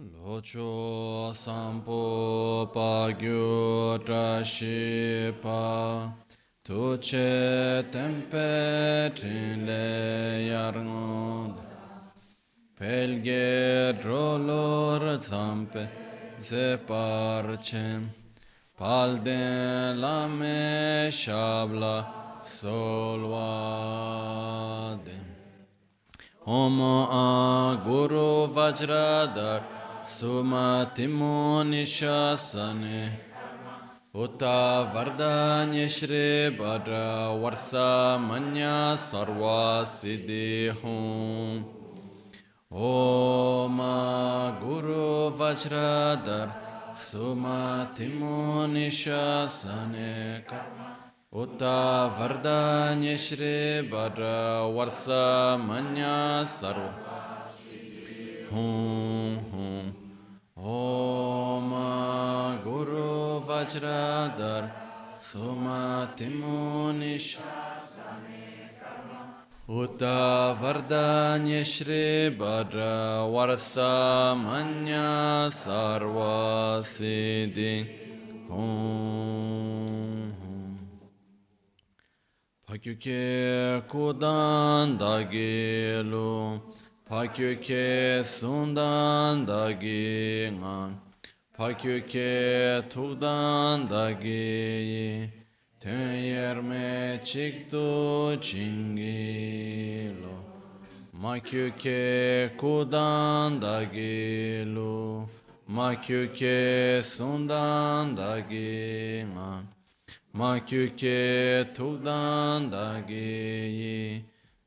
Locho sampo pa gyu tra shi pa tu che tempe trin le yar ngod pelge drolor zampe ze parche palde la me shabla solvade Om a Guru Vajradar Sumatimu nishasane Uta vardanya shri bhadra varsa manya sarva siddhi hum Om Guru Vajradar Sumatimu nishasane Uta vardanya shri bhadra varsa manya sarva hum hum Uta Vardanya Shri Bhadra Varsa Manya Sarva Siddhi. Hum Hum Pakyuke Kudan Dagilu Pakyöke sundan da gingan, Pakyöke tukdan da geyi, Tön yerme çıktı çingilo, Makyöke kudan da gelu, Makyöke sundan da gingan, Makyöke tukdan da geyi,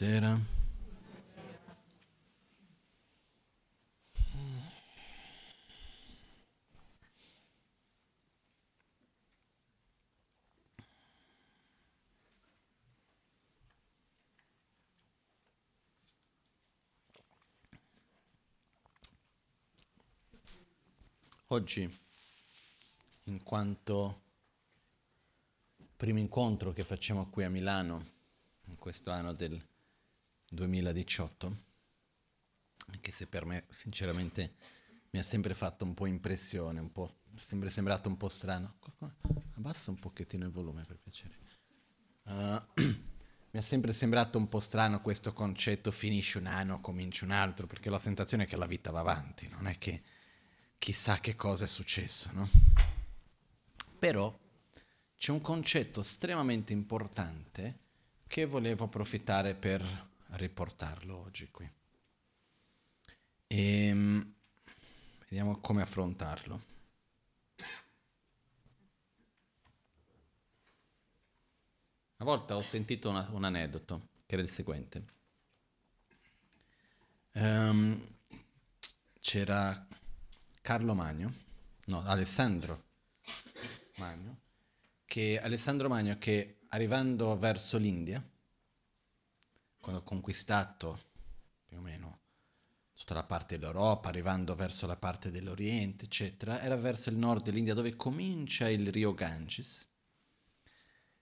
Buonasera. Oggi, in quanto primo incontro che facciamo qui a Milano, in questo anno del 2018, anche se per me sinceramente mi ha sempre fatto un po' impressione, un po', sempre sembrato un po' strano. Abbassa un pochettino il volume per piacere. Uh, mi è sempre sembrato un po' strano questo concetto finisce un anno, cominci un altro, perché la sensazione che la vita va avanti, non è che chissà che cosa è successo, no? Però c'è un concetto estremamente importante che volevo approfittare per riportarlo oggi qui. E vediamo come affrontarlo. Una volta ho sentito una, un aneddoto che era il seguente. Um, c'era Carlo Magno, no, Alessandro Magno, che Alessandro Magno che arrivando verso l'India, quando ha conquistato più o meno tutta la parte dell'Europa, arrivando verso la parte dell'Oriente, eccetera, era verso il nord dell'India dove comincia il Rio Ganges.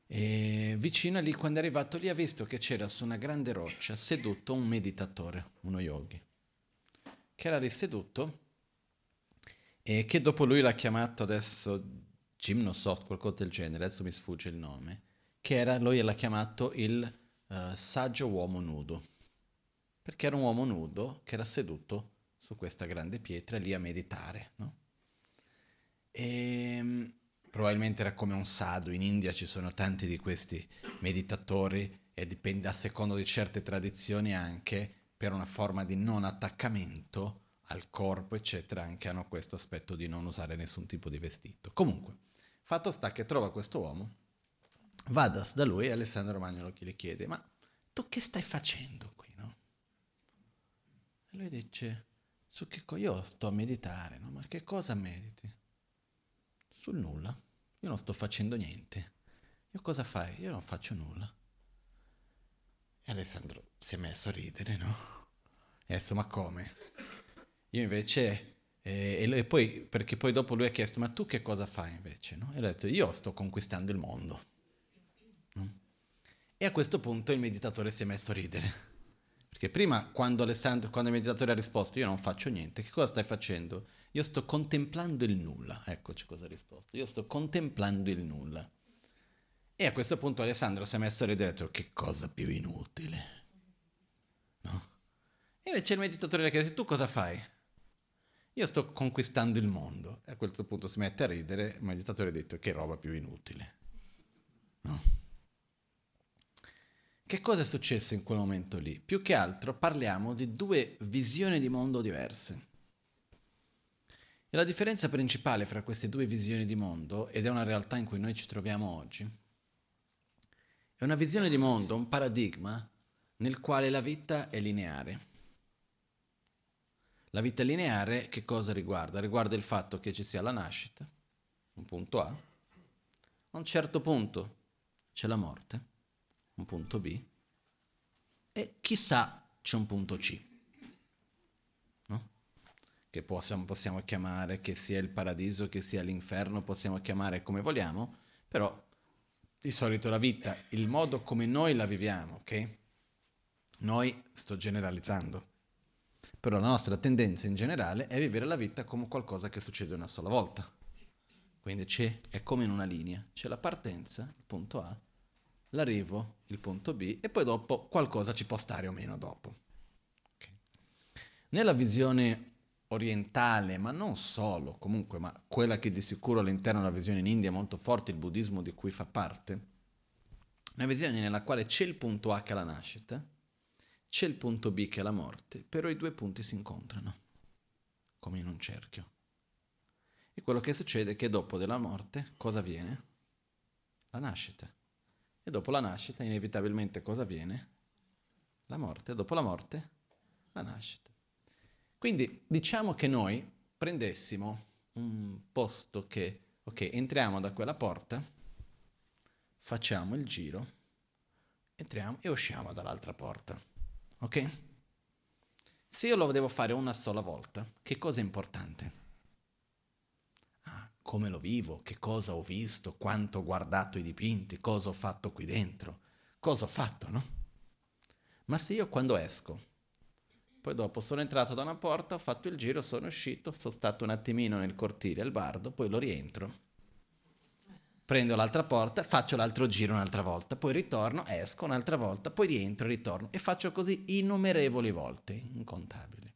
E vicino a lì, quando è arrivato lì, ha visto che c'era su una grande roccia seduto un meditatore, uno yogi, che era lì e che dopo lui l'ha chiamato adesso Gymnosoft, qualcosa del genere, adesso mi sfugge il nome, che era, lui l'ha chiamato il uh, saggio uomo nudo, perché era un uomo nudo che era seduto su questa grande pietra lì a meditare, no? E ehm, probabilmente era come un sadhu, in India ci sono tanti di questi meditatori e dipende a secondo di certe tradizioni anche per una forma di non attaccamento al corpo, eccetera, anche hanno questo aspetto di non usare nessun tipo di vestito. Comunque, fatto sta che trova questo uomo, va da lui e Alessandro Magnolo gli chiede, ma tu che stai facendo qui, no? E lui dice, su che cosa? Io sto a meditare, no? Ma che cosa mediti? Sul nulla. Io non sto facendo niente. Io cosa fai? Io non faccio nulla. E Alessandro si è messo a ridere, no? E adesso, ma come? Io invece... E, e, poi, perché poi dopo lui ha chiesto, ma tu che cosa fai invece? No? E ho detto, io sto conquistando il mondo. E a questo punto il meditatore si è messo a ridere. Perché prima, quando, quando il meditatore ha risposto, io non faccio niente, che cosa stai facendo? Io sto contemplando il nulla. Eccoci cosa ha risposto. Io sto contemplando il nulla. E a questo punto Alessandro si è messo a ridere che cosa più inutile. No? E invece il meditatore ha chiesto, tu cosa fai? Io sto conquistando il mondo. E a questo punto si mette a ridere, il meditatore ha detto che roba più inutile. No? Che cosa è successo in quel momento lì? Più che altro parliamo di due visioni di mondo diverse. E la differenza principale fra queste due visioni di mondo, ed è una realtà in cui noi ci troviamo oggi, è una visione di mondo, un paradigma nel quale la vita è lineare. La vita lineare che cosa riguarda? Riguarda il fatto che ci sia la nascita, un punto A, a un certo punto c'è la morte, un punto B, e chissà c'è un punto C, no? che possiamo, possiamo chiamare che sia il paradiso, che sia l'inferno, possiamo chiamare come vogliamo, però di solito la vita, il modo come noi la viviamo, ok? Noi sto generalizzando però la nostra tendenza in generale è vivere la vita come qualcosa che succede una sola volta. Quindi c'è, è come in una linea, c'è la partenza, il punto A, l'arrivo, il punto B, e poi dopo qualcosa ci può stare o meno dopo. Okay. Nella visione orientale, ma non solo, comunque, ma quella che di sicuro all'interno della visione in India è molto forte, il buddismo di cui fa parte, una visione nella quale c'è il punto A che è la nascita, c'è il punto B che è la morte, però i due punti si incontrano, come in un cerchio. E quello che succede è che dopo della morte cosa avviene? La nascita. E dopo la nascita inevitabilmente cosa avviene? La morte. Dopo la morte? La nascita. Quindi diciamo che noi prendessimo un posto che, ok, entriamo da quella porta, facciamo il giro, entriamo e usciamo dall'altra porta. Ok? Se io lo devo fare una sola volta, che cosa è importante? Come lo vivo, che cosa ho visto, quanto ho guardato i dipinti, cosa ho fatto qui dentro, cosa ho fatto, no? Ma se io quando esco, poi dopo sono entrato da una porta, ho fatto il giro, sono uscito, sono stato un attimino nel cortile al bardo, poi lo rientro prendo l'altra porta, faccio l'altro giro un'altra volta, poi ritorno, esco un'altra volta, poi rientro, ritorno e faccio così innumerevoli volte, incontabili.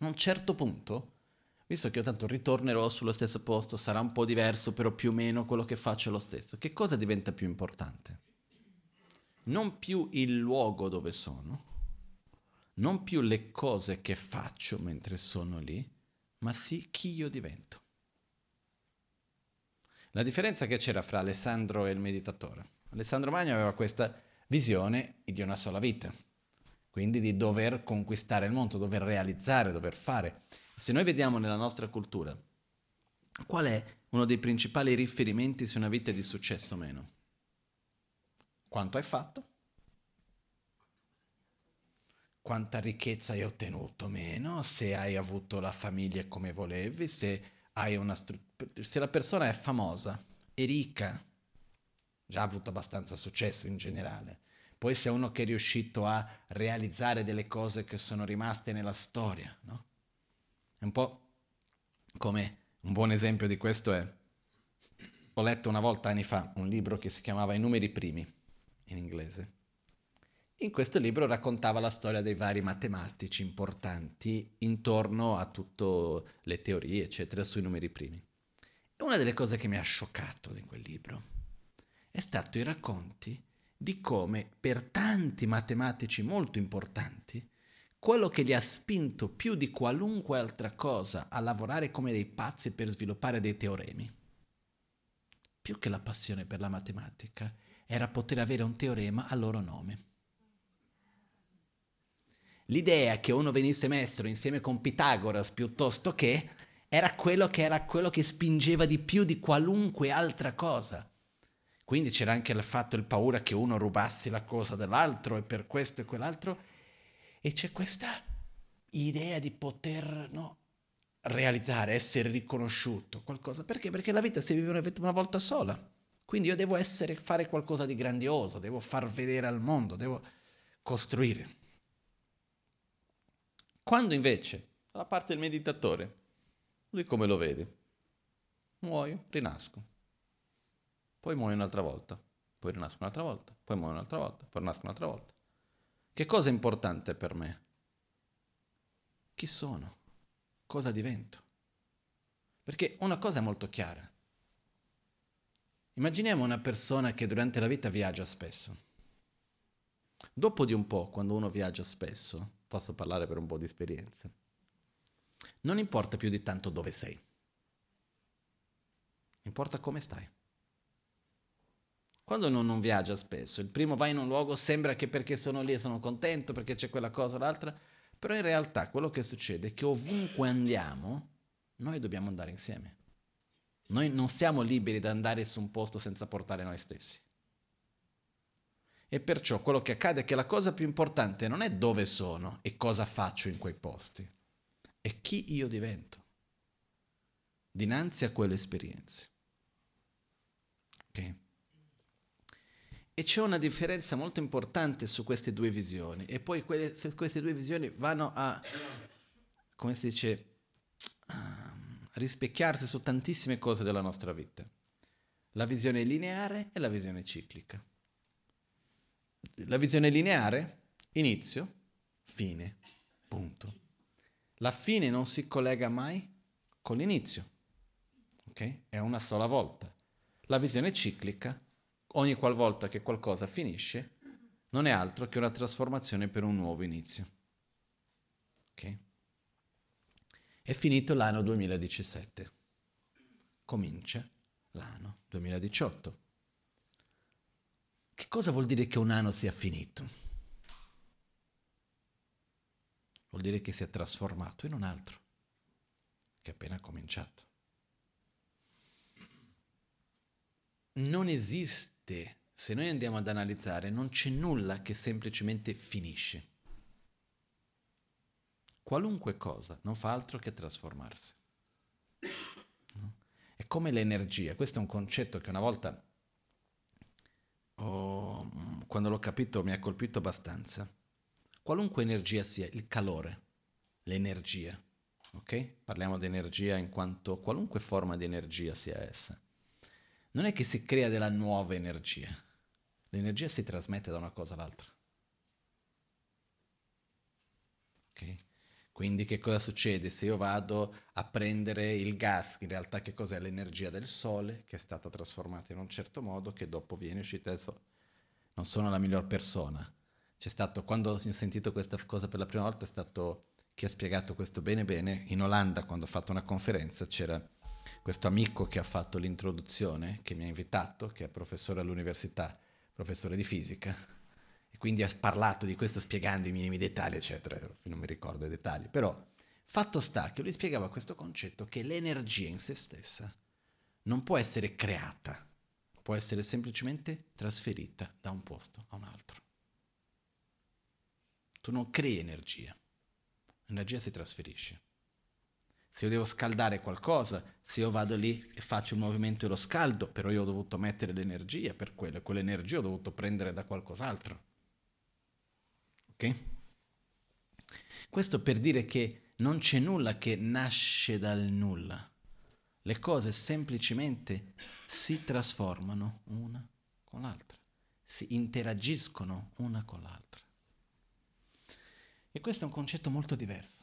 A un certo punto, visto che io tanto ritornerò sullo stesso posto, sarà un po' diverso, però più o meno quello che faccio è lo stesso, che cosa diventa più importante? Non più il luogo dove sono, non più le cose che faccio mentre sono lì, ma sì chi io divento. La differenza che c'era fra Alessandro e il meditatore. Alessandro Magno aveva questa visione di una sola vita, quindi di dover conquistare il mondo, dover realizzare, dover fare. Se noi vediamo nella nostra cultura qual è uno dei principali riferimenti su una vita di successo o meno? Quanto hai fatto? Quanta ricchezza hai ottenuto meno? Se hai avuto la famiglia come volevi? Se struttura se la persona è famosa, è ricca, già avuto abbastanza successo in generale. Poi sei uno che è riuscito a realizzare delle cose che sono rimaste nella storia, no? È un po' come un buon esempio di questo è, ho letto una volta anni fa un libro che si chiamava I numeri primi, in inglese. In questo libro raccontava la storia dei vari matematici importanti intorno a tutte le teorie, eccetera, sui numeri primi. E una delle cose che mi ha scioccato in quel libro è stato i racconti di come per tanti matematici molto importanti quello che li ha spinto più di qualunque altra cosa a lavorare come dei pazzi per sviluppare dei teoremi, più che la passione per la matematica, era poter avere un teorema a loro nome. L'idea che uno venisse messo insieme con Pitagoras piuttosto che era quello che era quello che spingeva di più di qualunque altra cosa. Quindi c'era anche il fatto, il paura che uno rubassi la cosa dell'altro e per questo e quell'altro. E c'è questa idea di poter no, realizzare, essere riconosciuto, qualcosa. Perché? Perché la vita si vive una volta sola. Quindi io devo essere, fare qualcosa di grandioso, devo far vedere al mondo, devo costruire. Quando invece, dalla parte del meditatore, lui come lo vede? Muoio, rinasco. Poi muoio un'altra volta, poi rinasco un'altra volta, poi muoio un'altra volta, poi rinasco un'altra volta. Che cosa è importante per me? Chi sono? Cosa divento? Perché una cosa è molto chiara. Immaginiamo una persona che durante la vita viaggia spesso. Dopo di un po', quando uno viaggia spesso, posso parlare per un po' di esperienza, non importa più di tanto dove sei, importa come stai. Quando uno non viaggia spesso, il primo va in un luogo, sembra che perché sono lì e sono contento, perché c'è quella cosa o l'altra, però in realtà quello che succede è che ovunque andiamo, noi dobbiamo andare insieme. Noi non siamo liberi di andare su un posto senza portare noi stessi. E perciò quello che accade è che la cosa più importante non è dove sono e cosa faccio in quei posti, è chi io divento dinanzi a quelle esperienze. Okay? E c'è una differenza molto importante su queste due visioni. E poi quelle, queste due visioni vanno a, come si dice, rispecchiarsi su tantissime cose della nostra vita. La visione lineare e la visione ciclica. La visione lineare, inizio, fine, punto. La fine non si collega mai con l'inizio, ok? È una sola volta. La visione ciclica, ogni qualvolta che qualcosa finisce, non è altro che una trasformazione per un nuovo inizio. Ok? È finito l'anno 2017. Comincia l'anno 2018. Che cosa vuol dire che un anno sia finito? Vuol dire che si è trasformato in un altro, che è appena cominciato. Non esiste, se noi andiamo ad analizzare, non c'è nulla che semplicemente finisce qualunque cosa non fa altro che trasformarsi. No? È come l'energia, questo è un concetto che una volta, oh, quando l'ho capito, mi ha colpito abbastanza. Qualunque energia sia, il calore, l'energia, ok? Parliamo di energia in quanto qualunque forma di energia sia essa. Non è che si crea della nuova energia, l'energia si trasmette da una cosa all'altra. Ok? Quindi che cosa succede? Se io vado a prendere il gas, in realtà che cos'è? L'energia del sole che è stata trasformata in un certo modo che dopo viene uscita adesso non sono la miglior persona. C'è stato, quando ho sentito questa cosa per la prima volta, è stato chi ha spiegato questo bene bene. In Olanda, quando ho fatto una conferenza, c'era questo amico che ha fatto l'introduzione, che mi ha invitato, che è professore all'università, professore di fisica, quindi ha parlato di questo spiegando i minimi dettagli, eccetera, non mi ricordo i dettagli, però fatto sta che lui spiegava questo concetto che l'energia in se stessa non può essere creata, può essere semplicemente trasferita da un posto a un altro. Tu non crei energia, l'energia si trasferisce. Se io devo scaldare qualcosa, se io vado lì e faccio un movimento e lo scaldo, però io ho dovuto mettere l'energia per quello e quell'energia ho dovuto prendere da qualcos'altro. Ok? Questo per dire che non c'è nulla che nasce dal nulla. Le cose semplicemente si trasformano una con l'altra, si interagiscono una con l'altra. E questo è un concetto molto diverso,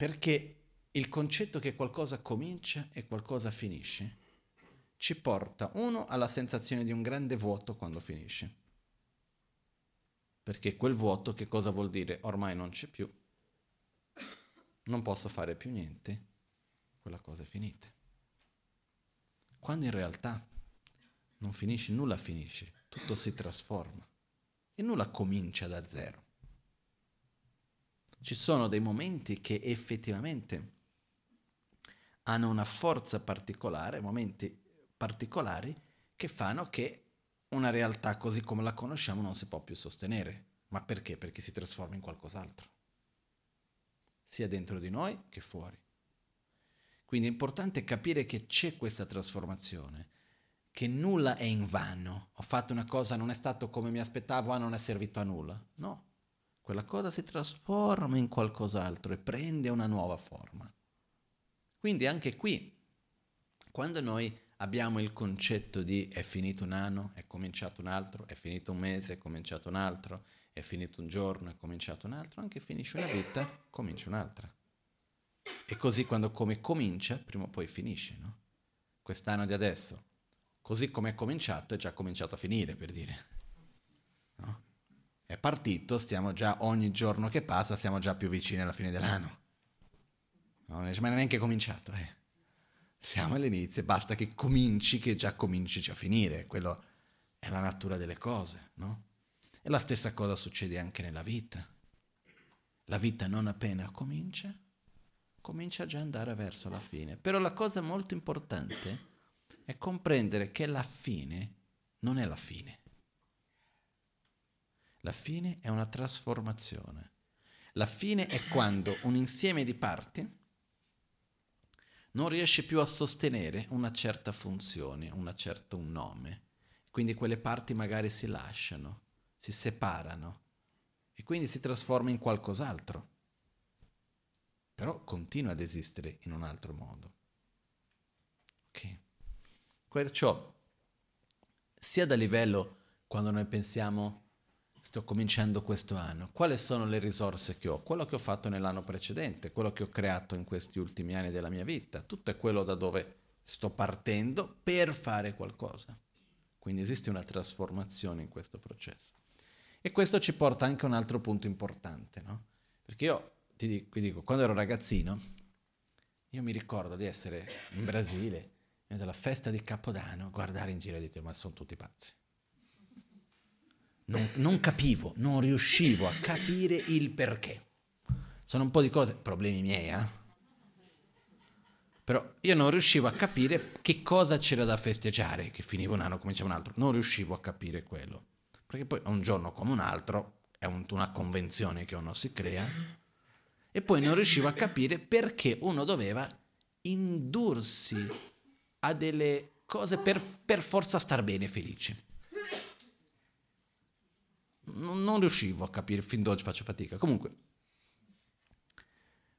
perché il concetto che qualcosa comincia e qualcosa finisce ci porta, uno, alla sensazione di un grande vuoto quando finisce. Perché quel vuoto che cosa vuol dire? Ormai non c'è più, non posso fare più niente, quella cosa è finita. Quando in realtà non finisce, nulla finisce, tutto si trasforma e nulla comincia da zero. Ci sono dei momenti che effettivamente hanno una forza particolare, momenti particolari che fanno che una realtà così come la conosciamo non si può più sostenere. Ma perché? Perché si trasforma in qualcos'altro, sia dentro di noi che fuori. Quindi è importante capire che c'è questa trasformazione, che nulla è in vano. Ho fatto una cosa, non è stato come mi aspettavo, ah, non è servito a nulla. No, quella cosa si trasforma in qualcos'altro e prende una nuova forma. Quindi anche qui, quando noi abbiamo il concetto di è finito un anno, è cominciato un altro, è finito un mese, è cominciato un altro, è finito un giorno, è cominciato un altro, anche finisce una vita, comincia un'altra. E così quando come comincia, prima o poi finisce, no? Quest'anno di adesso, così come è cominciato, è già cominciato a finire, per dire. È partito, stiamo già, ogni giorno che passa, siamo già più vicini alla fine dell'anno. Non è neanche cominciato, eh. Siamo all'inizio, basta che cominci, che già cominci a finire. Quello è la natura delle cose, no? E la stessa cosa succede anche nella vita. La vita non appena comincia, comincia già ad andare verso la fine. Però la cosa molto importante è comprendere che la fine non è la fine. La fine è una trasformazione. La fine è quando un insieme di parti non riesce più a sostenere una certa funzione, una certa un nome. Quindi quelle parti magari si lasciano, si separano e quindi si trasforma in qualcos'altro però continua ad esistere in un altro modo. Ok? Perciò, sia da livello quando noi pensiamo sto cominciando questo anno, quali sono le risorse che ho? Quello che ho fatto nell'anno precedente, quello che ho creato in questi ultimi anni della mia vita, tutto è quello da dove sto partendo per fare qualcosa. Quindi esiste una trasformazione in questo processo. E questo ci porta anche a un altro punto importante, no? Perché io ti dico, dico, quando ero ragazzino, io mi ricordo di essere in Brasile, alla festa di Capodanno, guardare in giro e dire, ma sono tutti pazzi. Non, non, capivo, non riuscivo a capire il perché. Sono un po' di cose, problemi miei, eh? Però io non riuscivo a capire che cosa c'era da festeggiare, che finiva un anno, cominciava un altro. Non riuscivo a capire quello. Perché poi un giorno come un altro, è un, una convenzione che uno si crea, e poi non riuscivo a capire perché uno doveva indursi a delle cose per, per forza star bene, felice. Non, riuscivo a capire, fin d'oggi faccio fatica. Comunque,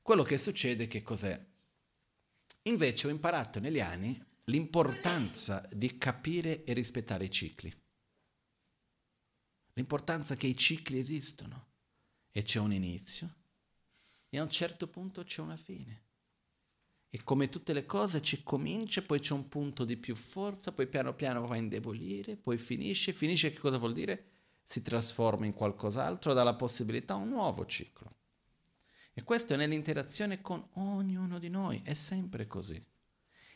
quello che succede che cos'è? Invece ho imparato negli anni l'importanza di capire e rispettare i cicli. L'importanza che i cicli esistono e c'è un inizio e a un certo punto c'è una fine. E come tutte le cose ci comincia, poi c'è un punto di più forza, poi piano piano va a indebolire, poi finisce, finisce che cosa vuol dire? Si trasforma in qualcos'altro, dà la possibilità a un nuovo ciclo. E questo è nell'interazione con ognuno di noi, è sempre così.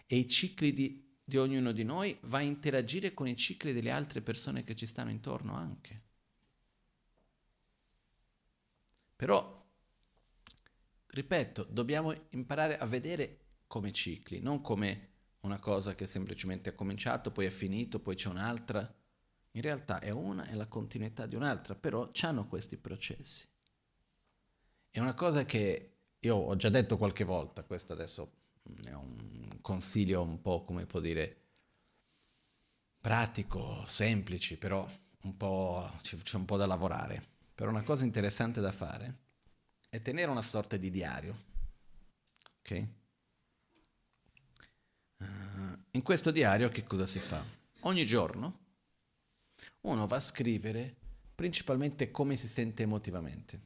E i cicli di, di ognuno di noi va a interagire con i cicli delle altre persone che ci stanno intorno anche. Però ripeto, dobbiamo imparare a vedere come cicli, non come una cosa che semplicemente è cominciato, poi è finito, poi c'è un'altra. In realtà è una e la continuità di un'altra, però hanno questi processi. È una cosa che io ho già detto qualche volta, questo adesso è un consiglio un po' come può dire pratico, semplice, però un po', c'è un po' da lavorare. Però una cosa interessante da fare è tenere una sorta di diario. Ok? Uh, in questo diario che cosa si fa? Ogni giorno uno va a scrivere principalmente come si sente emotivamente.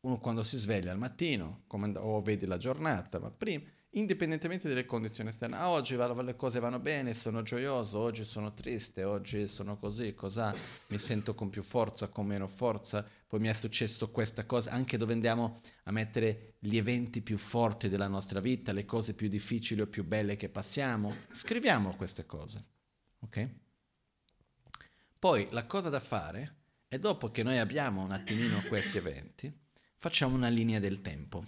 Uno quando si sveglia al mattino and- o vede la giornata, ma prima, indipendentemente dalle condizioni esterne, ah, oggi le cose vanno bene, sono gioioso, oggi sono triste, oggi sono così, cos'ha, mi sento con più forza, con meno forza, poi mi è successo questa cosa, anche dove andiamo a mettere gli eventi più forti della nostra vita, le cose più difficili o più belle che passiamo, scriviamo queste cose, ok? Poi la cosa da fare è dopo che noi abbiamo un attimino questi eventi, Facciamo una linea del tempo.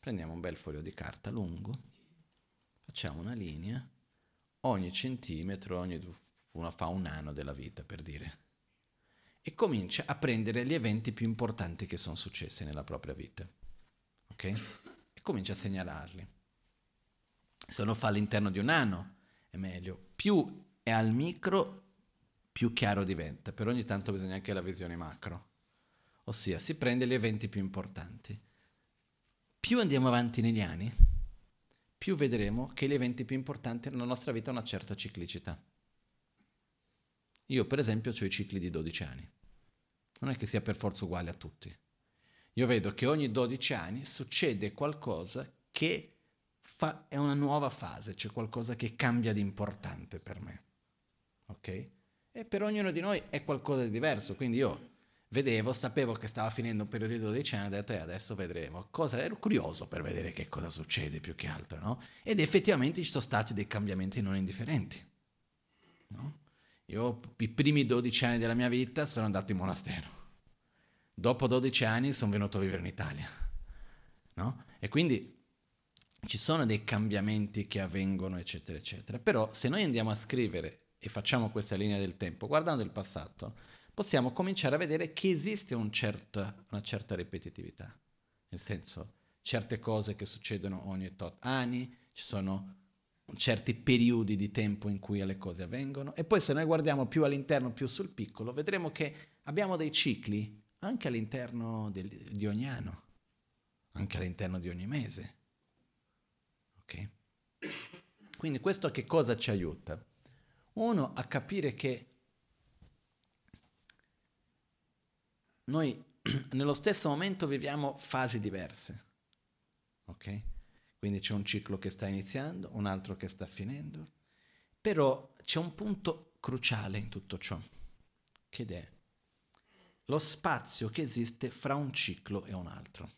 Prendiamo un bel foglio di carta lungo, facciamo una linea, ogni centimetro, ogni, uno fa un anno della vita per dire, e comincia a prendere gli eventi più importanti che sono successi nella propria vita. Ok? E comincia a segnalarli. Se lo fa all'interno di un anno meglio. Più è al micro, più chiaro diventa. Per ogni tanto bisogna anche la visione macro ossia si prende gli eventi più importanti. Più andiamo avanti negli anni, più vedremo che gli eventi più importanti nella nostra vita hanno una certa ciclicità. Io per esempio ho i cicli di 12 anni, non è che sia per forza uguale a tutti. Io vedo che ogni 12 anni succede qualcosa che fa, è una nuova fase, c'è qualcosa che cambia di importante per me. Ok? E per ognuno di noi è qualcosa di diverso, quindi io vedevo, sapevo che stava finendo un periodo di 12 anni, ho detto, eh, adesso vedremo. Cosa, ero curioso per vedere che cosa succede più che altro, no? Ed effettivamente ci sono stati dei cambiamenti non indifferenti, no? Io i primi 12 anni della mia vita sono andato in monastero. Dopo 12 anni sono venuto a vivere in Italia, no? E quindi ci sono dei cambiamenti che avvengono, eccetera, eccetera. Però se noi andiamo a scrivere e facciamo questa linea del tempo, guardando il passato, possiamo cominciare a vedere che esiste un certo, una certa ripetitività. Nel senso, certe cose che succedono ogni tot anni, ci sono certi periodi di tempo in cui le cose avvengono e poi se noi guardiamo più all'interno, più sul piccolo, vedremo che abbiamo dei cicli anche all'interno del, di ogni anno, anche all'interno di ogni mese. Ok? Quindi questo che cosa ci aiuta? Uno a capire che noi nello stesso momento viviamo fasi diverse. Ok? Quindi c'è un ciclo che sta iniziando, un altro che sta finendo, però c'è un punto cruciale in tutto ciò, che è lo spazio che esiste fra un ciclo e un altro,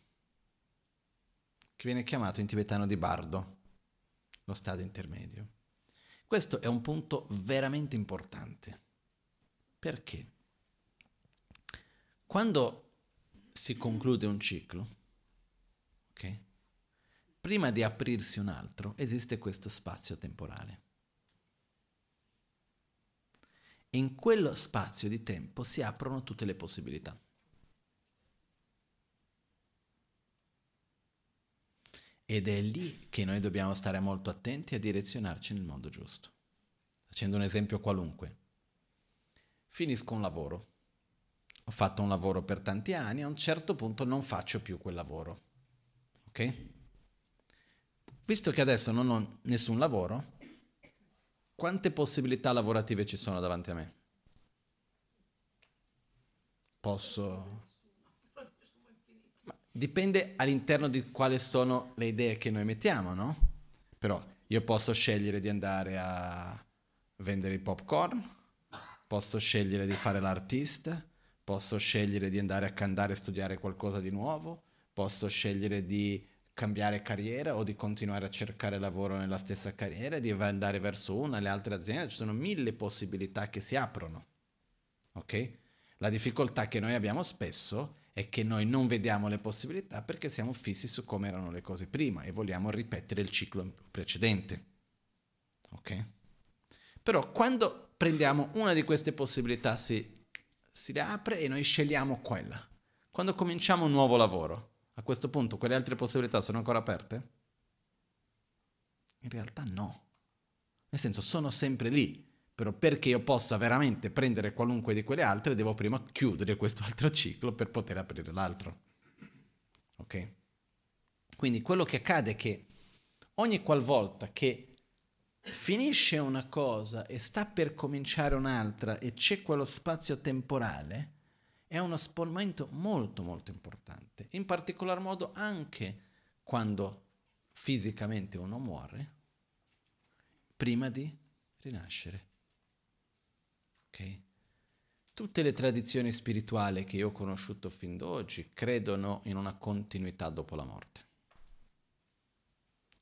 che viene chiamato in tibetano di bardo, lo stadio intermedio. Questo è un punto veramente importante. Perché? Quando si conclude un ciclo, ok? Prima di aprirsi un altro, esiste questo spazio temporale. In quello spazio di tempo si aprono tutte le possibilità. Ed è lì che noi dobbiamo stare molto attenti a direzionarci nel modo giusto. Facendo un esempio qualunque. Finisco un lavoro ho fatto un lavoro per tanti anni, a un certo punto non faccio più quel lavoro. Ok? Visto che adesso non ho nessun lavoro, quante possibilità lavorative ci sono davanti a me? Posso... Dipende all'interno di quali sono le idee che noi mettiamo, no? Però io posso scegliere di andare a vendere i popcorn, posso scegliere di fare l'artista, posso scegliere di andare a cantare e studiare qualcosa di nuovo, posso scegliere di cambiare carriera o di continuare a cercare lavoro nella stessa carriera, di andare verso una, le altre aziende, ci sono mille possibilità che si aprono. Ok? La difficoltà che noi abbiamo spesso è che noi non vediamo le possibilità perché siamo fissi su come erano le cose prima e vogliamo ripetere il ciclo precedente. Ok? Però quando prendiamo una di queste possibilità, si si riapre e noi scegliamo quella. Quando cominciamo un nuovo lavoro, a questo punto quelle altre possibilità sono ancora aperte? In realtà no. Nel senso, sono sempre lì, però perché io possa veramente prendere qualunque di quelle altre, devo prima chiudere questo altro ciclo per poter aprire l'altro. Ok? Quindi quello che accade è che ogni qualvolta che finisce una cosa e sta per cominciare un'altra e c'è quello spazio temporale, è uno momento molto molto importante, in particolar modo anche quando fisicamente uno muore, prima di rinascere. Ok? Tutte le tradizioni spirituali che io ho conosciuto fin d'oggi credono in una continuità dopo la morte.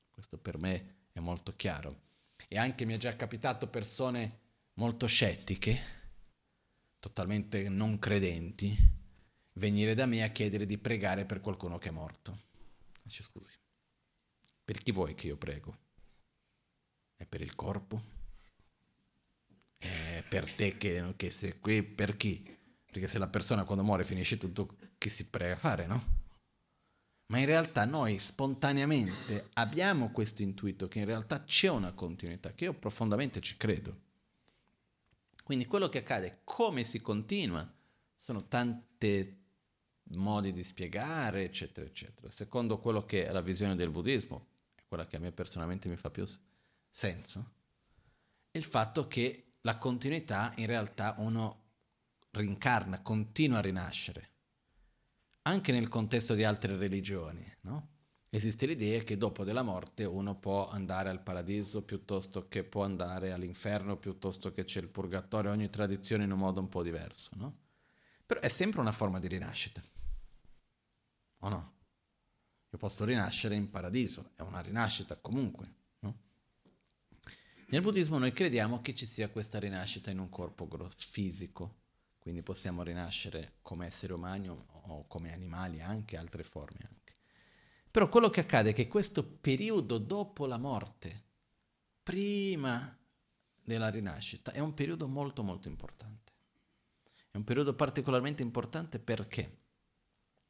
Questo per me è molto chiaro. E anche mi è già capitato persone molto scettiche, totalmente non credenti, venire da me a chiedere di pregare per qualcuno che è morto. Dice scusi, per chi vuoi che io prego? È per il corpo? È per te che, che sei qui? Per chi? Perché se la persona quando muore finisce tutto, che si prega a fare, no? Ma in realtà noi spontaneamente abbiamo questo intuito che in realtà c'è una continuità, che io profondamente ci credo. Quindi quello che accade, come si continua, sono tanti modi di spiegare, eccetera, eccetera. Secondo quello che è la visione del buddismo, quella che a me personalmente mi fa più senso, è il fatto che la continuità in realtà uno rincarna, continua a rinascere anche nel contesto di altre religioni, no? Esiste l'idea che dopo della morte uno può andare al paradiso piuttosto che può andare all'inferno, piuttosto che c'è il purgatorio, ogni tradizione in un modo un po' diverso, no? Però è sempre una forma di rinascita. O no? Io posso rinascere in paradiso, è una rinascita comunque? Nel buddismo noi crediamo che ci sia questa rinascita in un corpo fisico, quindi possiamo rinascere come esseri umani o come animali, anche altre forme anche. Però quello che accade è che questo periodo dopo la morte, prima della rinascita, è un periodo molto molto importante. È un periodo particolarmente importante perché?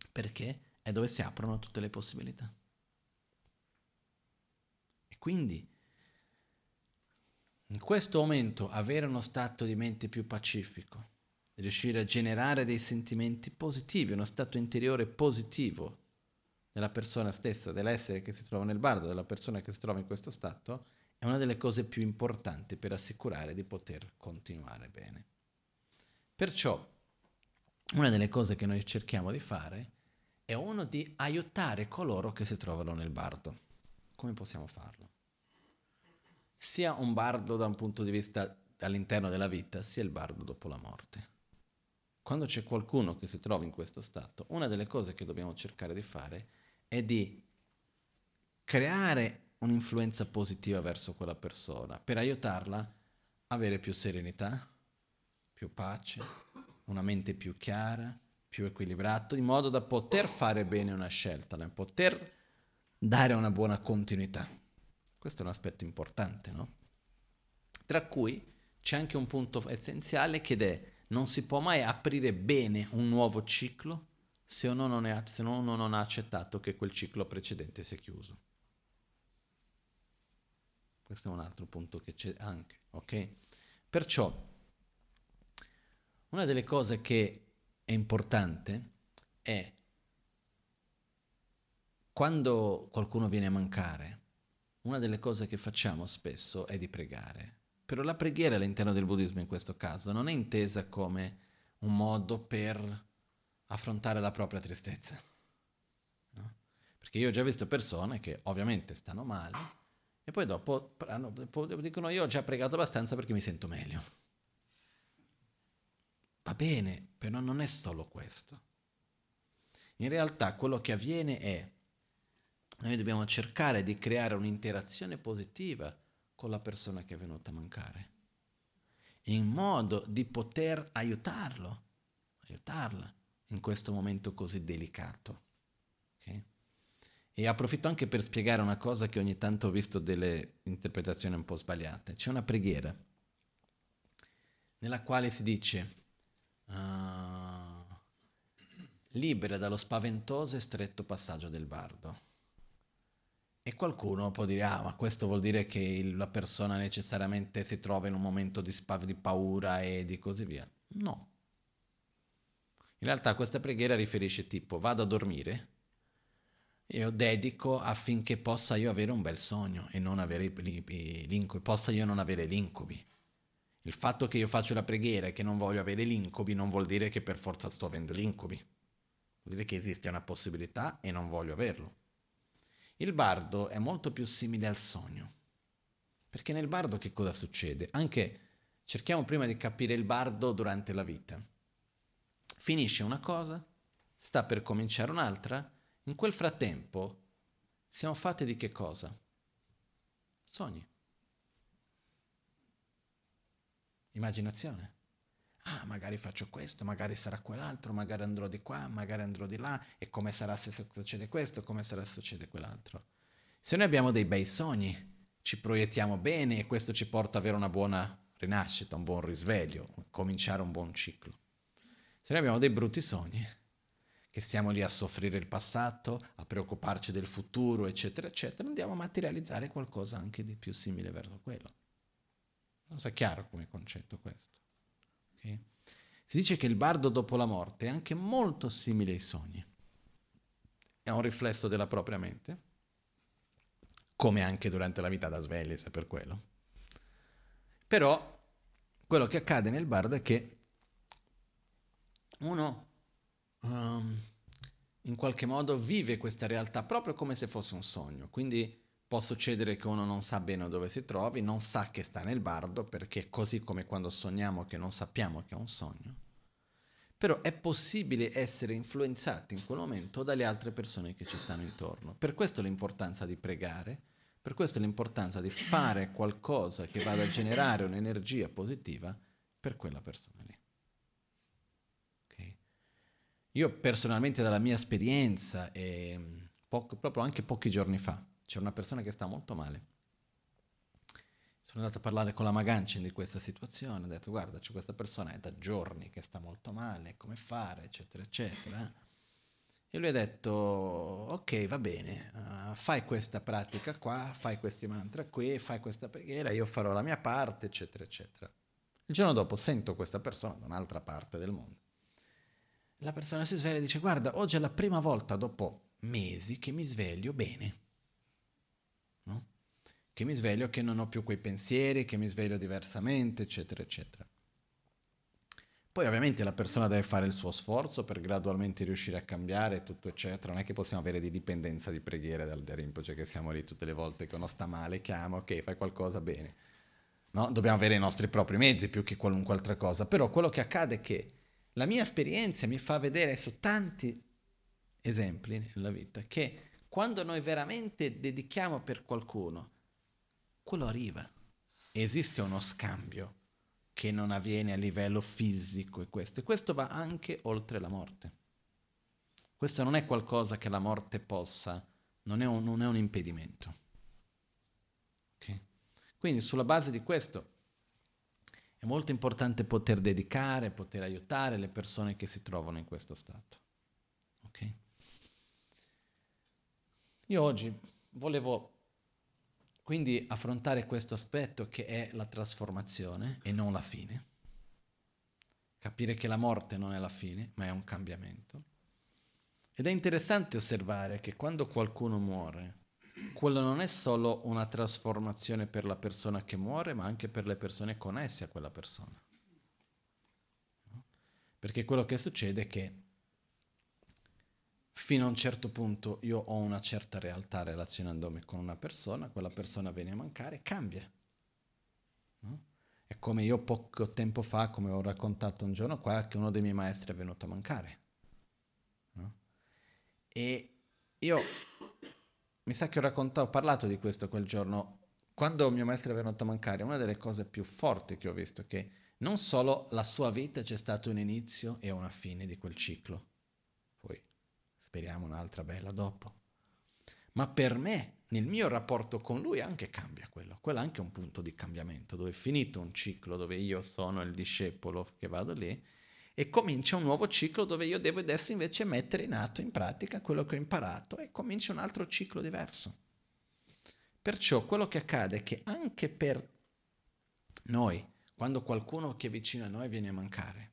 Perché è dove si aprono tutte le possibilità. E quindi in questo momento avere uno stato di mente più pacifico, riuscire a generare dei sentimenti positivi, uno stato interiore positivo della persona stessa, dell'essere che si trova nel bardo, della persona che si trova in questo stato, è una delle cose più importanti per assicurare di poter continuare bene. Perciò, una delle cose che noi cerchiamo di fare è uno di aiutare coloro che si trovano nel bardo. Come possiamo farlo? Sia un bardo da un punto di vista all'interno della vita, sia il bardo dopo la morte quando c'è qualcuno che si trova in questo stato, una delle cose che dobbiamo cercare di fare è di creare un'influenza positiva verso quella persona per aiutarla a avere più serenità, più pace, una mente più chiara, più equilibrata, in modo da poter fare bene una scelta, da poter dare una buona continuità. Questo è un aspetto importante, no? Tra cui c'è anche un punto essenziale che è non si può mai aprire bene un nuovo ciclo se uno non, è, se uno non ha accettato che quel ciclo precedente si è chiuso. Questo è un altro punto che c'è anche, ok? Perciò, una delle cose che è importante è quando qualcuno viene a mancare, una delle cose che facciamo spesso è di pregare però la preghiera all'interno del buddismo in questo caso non è intesa come un modo per affrontare la propria tristezza. No? Perché io ho già visto persone che ovviamente stanno male e poi dopo dicono io ho già pregato abbastanza perché mi sento meglio. Va bene, però non è solo questo. In realtà quello che avviene è noi dobbiamo cercare di creare un'interazione positiva con la persona che è venuta a mancare, in modo di poter aiutarlo, aiutarla in questo momento così delicato. Okay? E approfitto anche per spiegare una cosa che ogni tanto ho visto delle interpretazioni un po' sbagliate. C'è una preghiera nella quale si dice uh, libera dallo spaventoso e stretto passaggio del bardo. E qualcuno può dire, ah, ma questo vuol dire che la persona necessariamente si trova in un momento di, spav- di paura e di così via. No. In realtà questa preghiera riferisce tipo, vado a dormire, io dedico affinché possa io avere un bel sogno e non avere l'incubi, possa io non avere l'incubi. Il fatto che io faccio la preghiera e che non voglio avere l'incubi non vuol dire che per forza sto avendo l'incubi. Vuol dire che esiste una possibilità e non voglio averlo. Il bardo è molto più simile al sogno. Perché nel bardo che cosa succede? Anche cerchiamo prima di capire il bardo durante la vita. Finisce una cosa, sta per cominciare un'altra, in quel frattempo siamo fatti di che cosa? Sogni. Immaginazione. Ah, magari faccio questo, magari sarà quell'altro, magari andrò di qua, magari andrò di là, e come sarà se succede questo, come sarà se succede quell'altro. Se noi abbiamo dei bei sogni, ci proiettiamo bene e questo ci porta ad avere una buona rinascita, un buon risveglio, cominciare un buon ciclo. Se noi abbiamo dei brutti sogni, che stiamo lì a soffrire il passato, a preoccuparci del futuro, eccetera, eccetera, andiamo a materializzare qualcosa anche di più simile verso quello. Non so, è chiaro come concetto questo. Okay? Si dice che il bardo dopo la morte è anche molto simile ai sogni. È un riflesso della propria mente, come anche durante la vita da sveglia, se per quello. Però quello che accade nel bardo è che uno um, in qualche modo vive questa realtà proprio come se fosse un sogno. Quindi può succedere che uno non sa bene dove si trovi, non sa che sta nel bardo, perché così come quando sogniamo che non sappiamo che è un sogno. Però è possibile essere influenzati in quel momento dalle altre persone che ci stanno intorno. Per questo l'importanza di pregare, per questo l'importanza di fare qualcosa che vada a generare un'energia positiva per quella persona lì. Io personalmente dalla mia esperienza, e poco, proprio anche pochi giorni fa, c'è una persona che sta molto male. Sono andato a parlare con la Magancin di questa situazione, ho detto guarda c'è questa persona, è da giorni che sta molto male, come fare, eccetera, eccetera. E lui ha detto, ok, va bene, uh, fai questa pratica qua, fai questi mantra qui, fai questa preghiera, io farò la mia parte, eccetera, eccetera. Il giorno dopo sento questa persona da un'altra parte del mondo la persona si sveglia e dice guarda, oggi è la prima volta dopo mesi che mi sveglio bene. Che mi sveglio che non ho più quei pensieri, che mi sveglio diversamente, eccetera, eccetera. Poi ovviamente la persona deve fare il suo sforzo per gradualmente riuscire a cambiare tutto eccetera, non è che possiamo avere di dipendenza di preghiere dal Derimpo, cioè che siamo lì tutte le volte che uno sta male, chiama, ok, fai qualcosa bene. No? Dobbiamo avere i nostri propri mezzi più che qualunque altra cosa, però quello che accade è che la mia esperienza mi fa vedere su tanti esempi nella vita che quando noi veramente dedichiamo per qualcuno, quello arriva. Esiste uno scambio che non avviene a livello fisico e questo, e questo va anche oltre la morte. Questo non è qualcosa che la morte possa, non è un, non è un impedimento. Okay? Quindi sulla base di questo è molto importante poter dedicare, poter aiutare le persone che si trovano in questo stato. Ok? Io oggi volevo quindi affrontare questo aspetto che è la trasformazione e non la fine. Capire che la morte non è la fine, ma è un cambiamento. Ed è interessante osservare che quando qualcuno muore, quello non è solo una trasformazione per la persona che muore, ma anche per le persone connesse a quella persona. Perché quello che succede è che fino a un certo punto io ho una certa realtà relazionandomi con una persona, quella persona viene a mancare, cambia. No? È come io poco tempo fa, come ho raccontato un giorno qua, che uno dei miei maestri è venuto a mancare. No? E io mi sa che ho raccontato, ho parlato di questo quel giorno. Quando mio maestro è venuto a mancare, una delle cose più forti che ho visto è che non solo la sua vita c'è stato un inizio e una fine di quel ciclo, speriamo un'altra bella dopo, ma per me, nel mio rapporto con lui, anche cambia quello. Quello è anche un punto di cambiamento, dove è finito un ciclo, dove io sono il discepolo che vado lì, e comincia un nuovo ciclo dove io devo adesso invece mettere in atto, in pratica, quello che ho imparato e comincia un altro ciclo diverso. Perciò quello che accade è che anche per noi, quando qualcuno che è vicino a noi viene a mancare,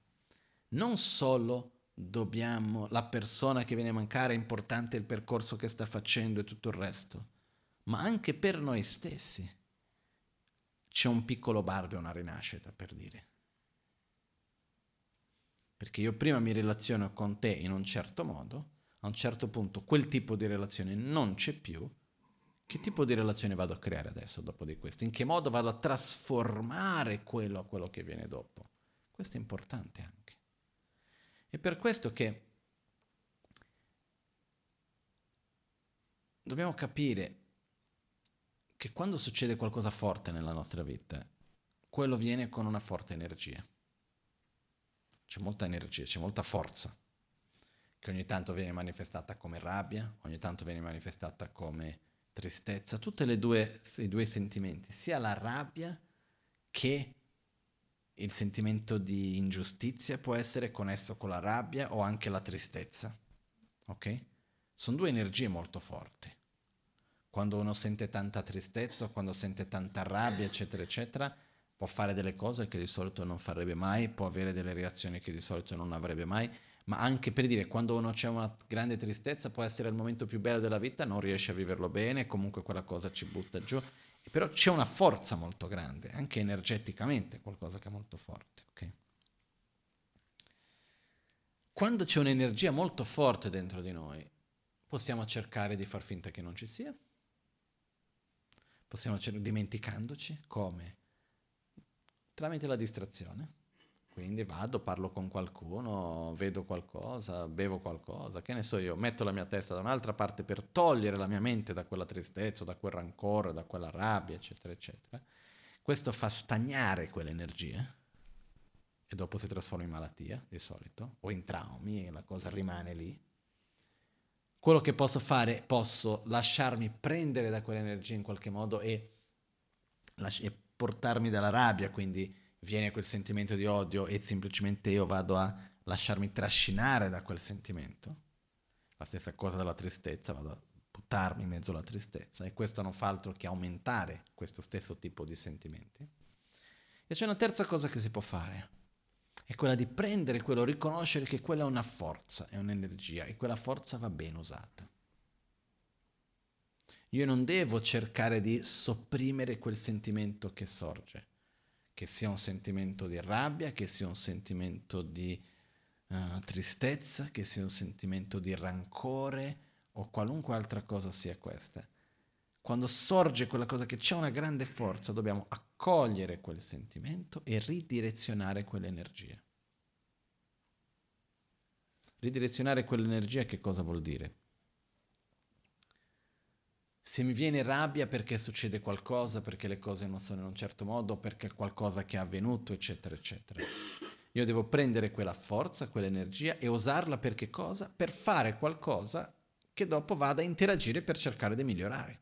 non solo dobbiamo, la persona che viene a mancare è importante il percorso che sta facendo e tutto il resto, ma anche per noi stessi c'è un piccolo bardo e una rinascita, per dire. Perché io prima mi relaziono con te in un certo modo, a un certo punto quel tipo di relazione non c'è più, che tipo di relazione vado a creare adesso dopo di questo? In che modo vado a trasformare quello a quello che viene dopo? Questo è importante anche. È per questo che dobbiamo capire che quando succede qualcosa forte nella nostra vita, quello viene con una forte energia. C'è molta energia, c'è molta forza, che ogni tanto viene manifestata come rabbia, ogni tanto viene manifestata come tristezza, tutti e due, i due sentimenti, sia la rabbia che il sentimento di ingiustizia può essere connesso con la rabbia o anche la tristezza. Ok? Sono due energie molto forti. Quando uno sente tanta tristezza, quando sente tanta rabbia, eccetera, eccetera, può fare delle cose che di solito non farebbe mai, può avere delle reazioni che di solito non avrebbe mai, ma anche per dire quando uno c'è una grande tristezza può essere il momento più bello della vita, non riesce a viverlo bene, comunque quella cosa ci butta giù, però c'è una forza molto grande, anche energeticamente qualcosa che è molto forte. Okay? Quando c'è un'energia molto forte dentro di noi, possiamo cercare di far finta che non ci sia, possiamo cercare dimenticandoci come tramite la distrazione. Quindi vado, parlo con qualcuno, vedo qualcosa, bevo qualcosa, che ne so io, metto la mia testa da un'altra parte per togliere la mia mente da quella tristezza, da quel rancore, da quella rabbia, eccetera, eccetera. Questo fa stagnare quell'energia e dopo si trasforma in malattia, di solito, o in traumi e la cosa rimane lì. Quello che posso fare, posso lasciarmi prendere da quell'energia in qualche modo e, e portarmi dalla rabbia, quindi viene quel sentimento di odio e semplicemente io vado a lasciarmi trascinare da quel sentimento. La stessa cosa della tristezza, vado a buttarmi in mezzo alla tristezza e questo non fa altro che aumentare questo stesso tipo di sentimenti. E c'è una terza cosa che si può fare, è quella di prendere quello, riconoscere che quella è una forza, è un'energia e quella forza va ben usata. Io non devo cercare di sopprimere quel sentimento che sorge, che sia un sentimento di rabbia, che sia un sentimento di uh, tristezza, che sia un sentimento di rancore o qualunque altra cosa sia questa. Quando sorge quella cosa che c'è una grande forza, dobbiamo accogliere quel sentimento e ridirezionare quell'energia. Ridirezionare quell'energia che cosa vuol dire? Se mi viene rabbia perché succede qualcosa, perché le cose non sono in un certo modo, perché qualcosa che è avvenuto, eccetera, eccetera. Io devo prendere quella forza, quell'energia e usarla per che cosa? Per fare qualcosa che dopo vada a interagire per cercare di migliorare.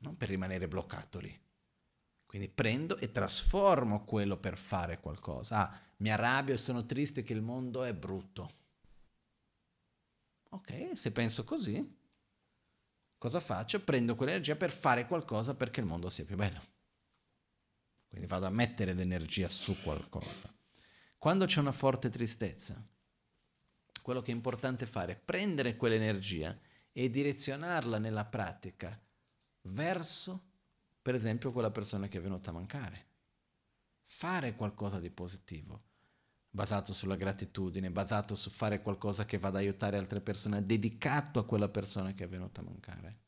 Non per rimanere bloccato lì. Quindi prendo e trasformo quello per fare qualcosa. Ah, mi arrabbio e sono triste che il mondo è brutto Ok, se penso così, cosa faccio? Prendo quell'energia per fare qualcosa perché il mondo sia più bello. Quindi vado a mettere l'energia su qualcosa. Quando c'è una forte tristezza, quello che è importante fare è prendere quell'energia e direzionarla nella pratica verso, per esempio, quella persona che è venuta a mancare. Fare qualcosa di positivo basato sulla gratitudine, basato su fare qualcosa che vada ad aiutare altre persone, dedicato a quella persona che è venuta a mancare.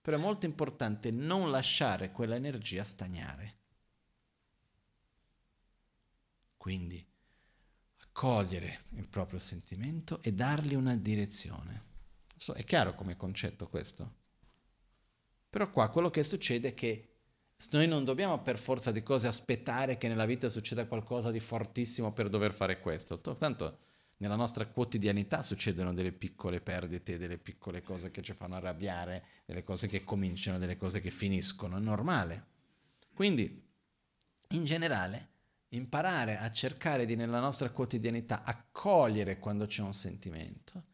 Però è molto importante non lasciare quella energia stagnare. Quindi accogliere il proprio sentimento e dargli una direzione. So, è chiaro come concetto questo? Però qua quello che succede è che noi non dobbiamo per forza di cose aspettare che nella vita succeda qualcosa di fortissimo per dover fare questo. Tanto nella nostra quotidianità succedono delle piccole perdite, delle piccole cose che ci fanno arrabbiare, delle cose che cominciano, delle cose che finiscono, è normale. Quindi, in generale, imparare a cercare di nella nostra quotidianità accogliere quando c'è un sentimento,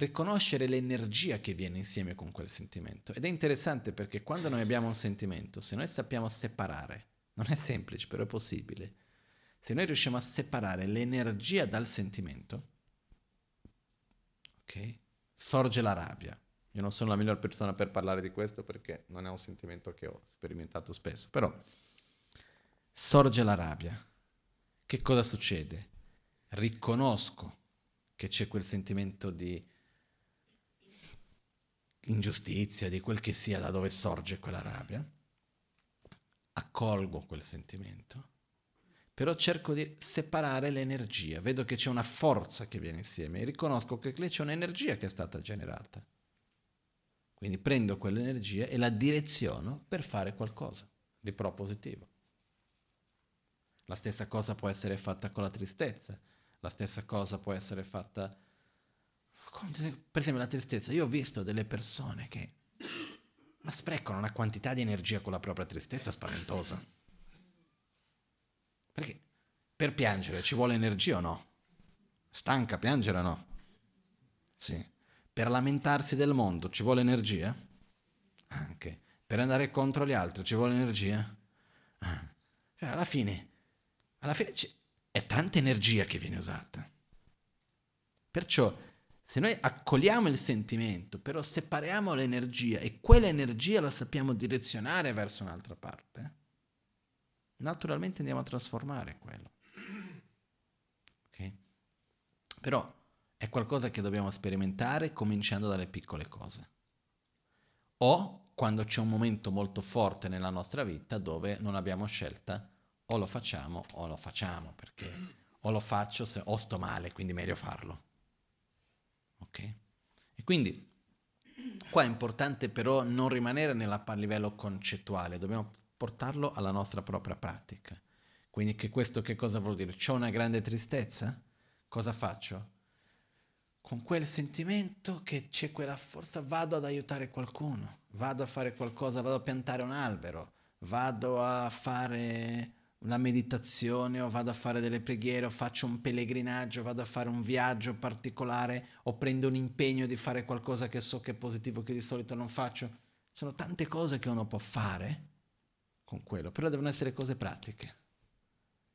riconoscere l'energia che viene insieme con quel sentimento. Ed è interessante perché quando noi abbiamo un sentimento, se noi sappiamo separare, non è semplice, però è possibile, se noi riusciamo a separare l'energia dal sentimento, ok? Sorge la rabbia. Io non sono la miglior persona per parlare di questo perché non è un sentimento che ho sperimentato spesso, però sorge la rabbia. Che cosa succede? Riconosco che c'è quel sentimento di ingiustizia, di quel che sia da dove sorge quella rabbia, accolgo quel sentimento, però cerco di separare l'energia, vedo che c'è una forza che viene insieme e riconosco che lì c'è un'energia che è stata generata. Quindi prendo quell'energia e la direziono per fare qualcosa di propositivo. La stessa cosa può essere fatta con la tristezza, la stessa cosa può essere fatta per esempio la tristezza. Io ho visto delle persone che ma sprecano una quantità di energia con la propria tristezza spaventosa. Perché per piangere ci vuole energia o no? Stanca piangere o no? Sì. Per lamentarsi del mondo ci vuole energia? Anche. Per andare contro gli altri ci vuole energia? Ah. Cioè, alla fine, alla fine è tanta energia che viene usata. Perciò se noi accogliamo il sentimento, però separiamo l'energia e quell'energia la sappiamo direzionare verso un'altra parte, naturalmente andiamo a trasformare quello. Okay? Però è qualcosa che dobbiamo sperimentare cominciando dalle piccole cose. O quando c'è un momento molto forte nella nostra vita dove non abbiamo scelta, o lo facciamo o lo facciamo, perché o lo faccio se o sto male, quindi meglio farlo. Ok? E quindi qua è importante però non rimanere nella, a livello concettuale, dobbiamo portarlo alla nostra propria pratica. Quindi che questo che cosa vuol dire? C'ho una grande tristezza? Cosa faccio? Con quel sentimento che c'è quella forza vado ad aiutare qualcuno, vado a fare qualcosa, vado a piantare un albero, vado a fare una meditazione o vado a fare delle preghiere o faccio un pellegrinaggio, vado a fare un viaggio particolare o prendo un impegno di fare qualcosa che so che è positivo che di solito non faccio. Sono tante cose che uno può fare con quello, però devono essere cose pratiche.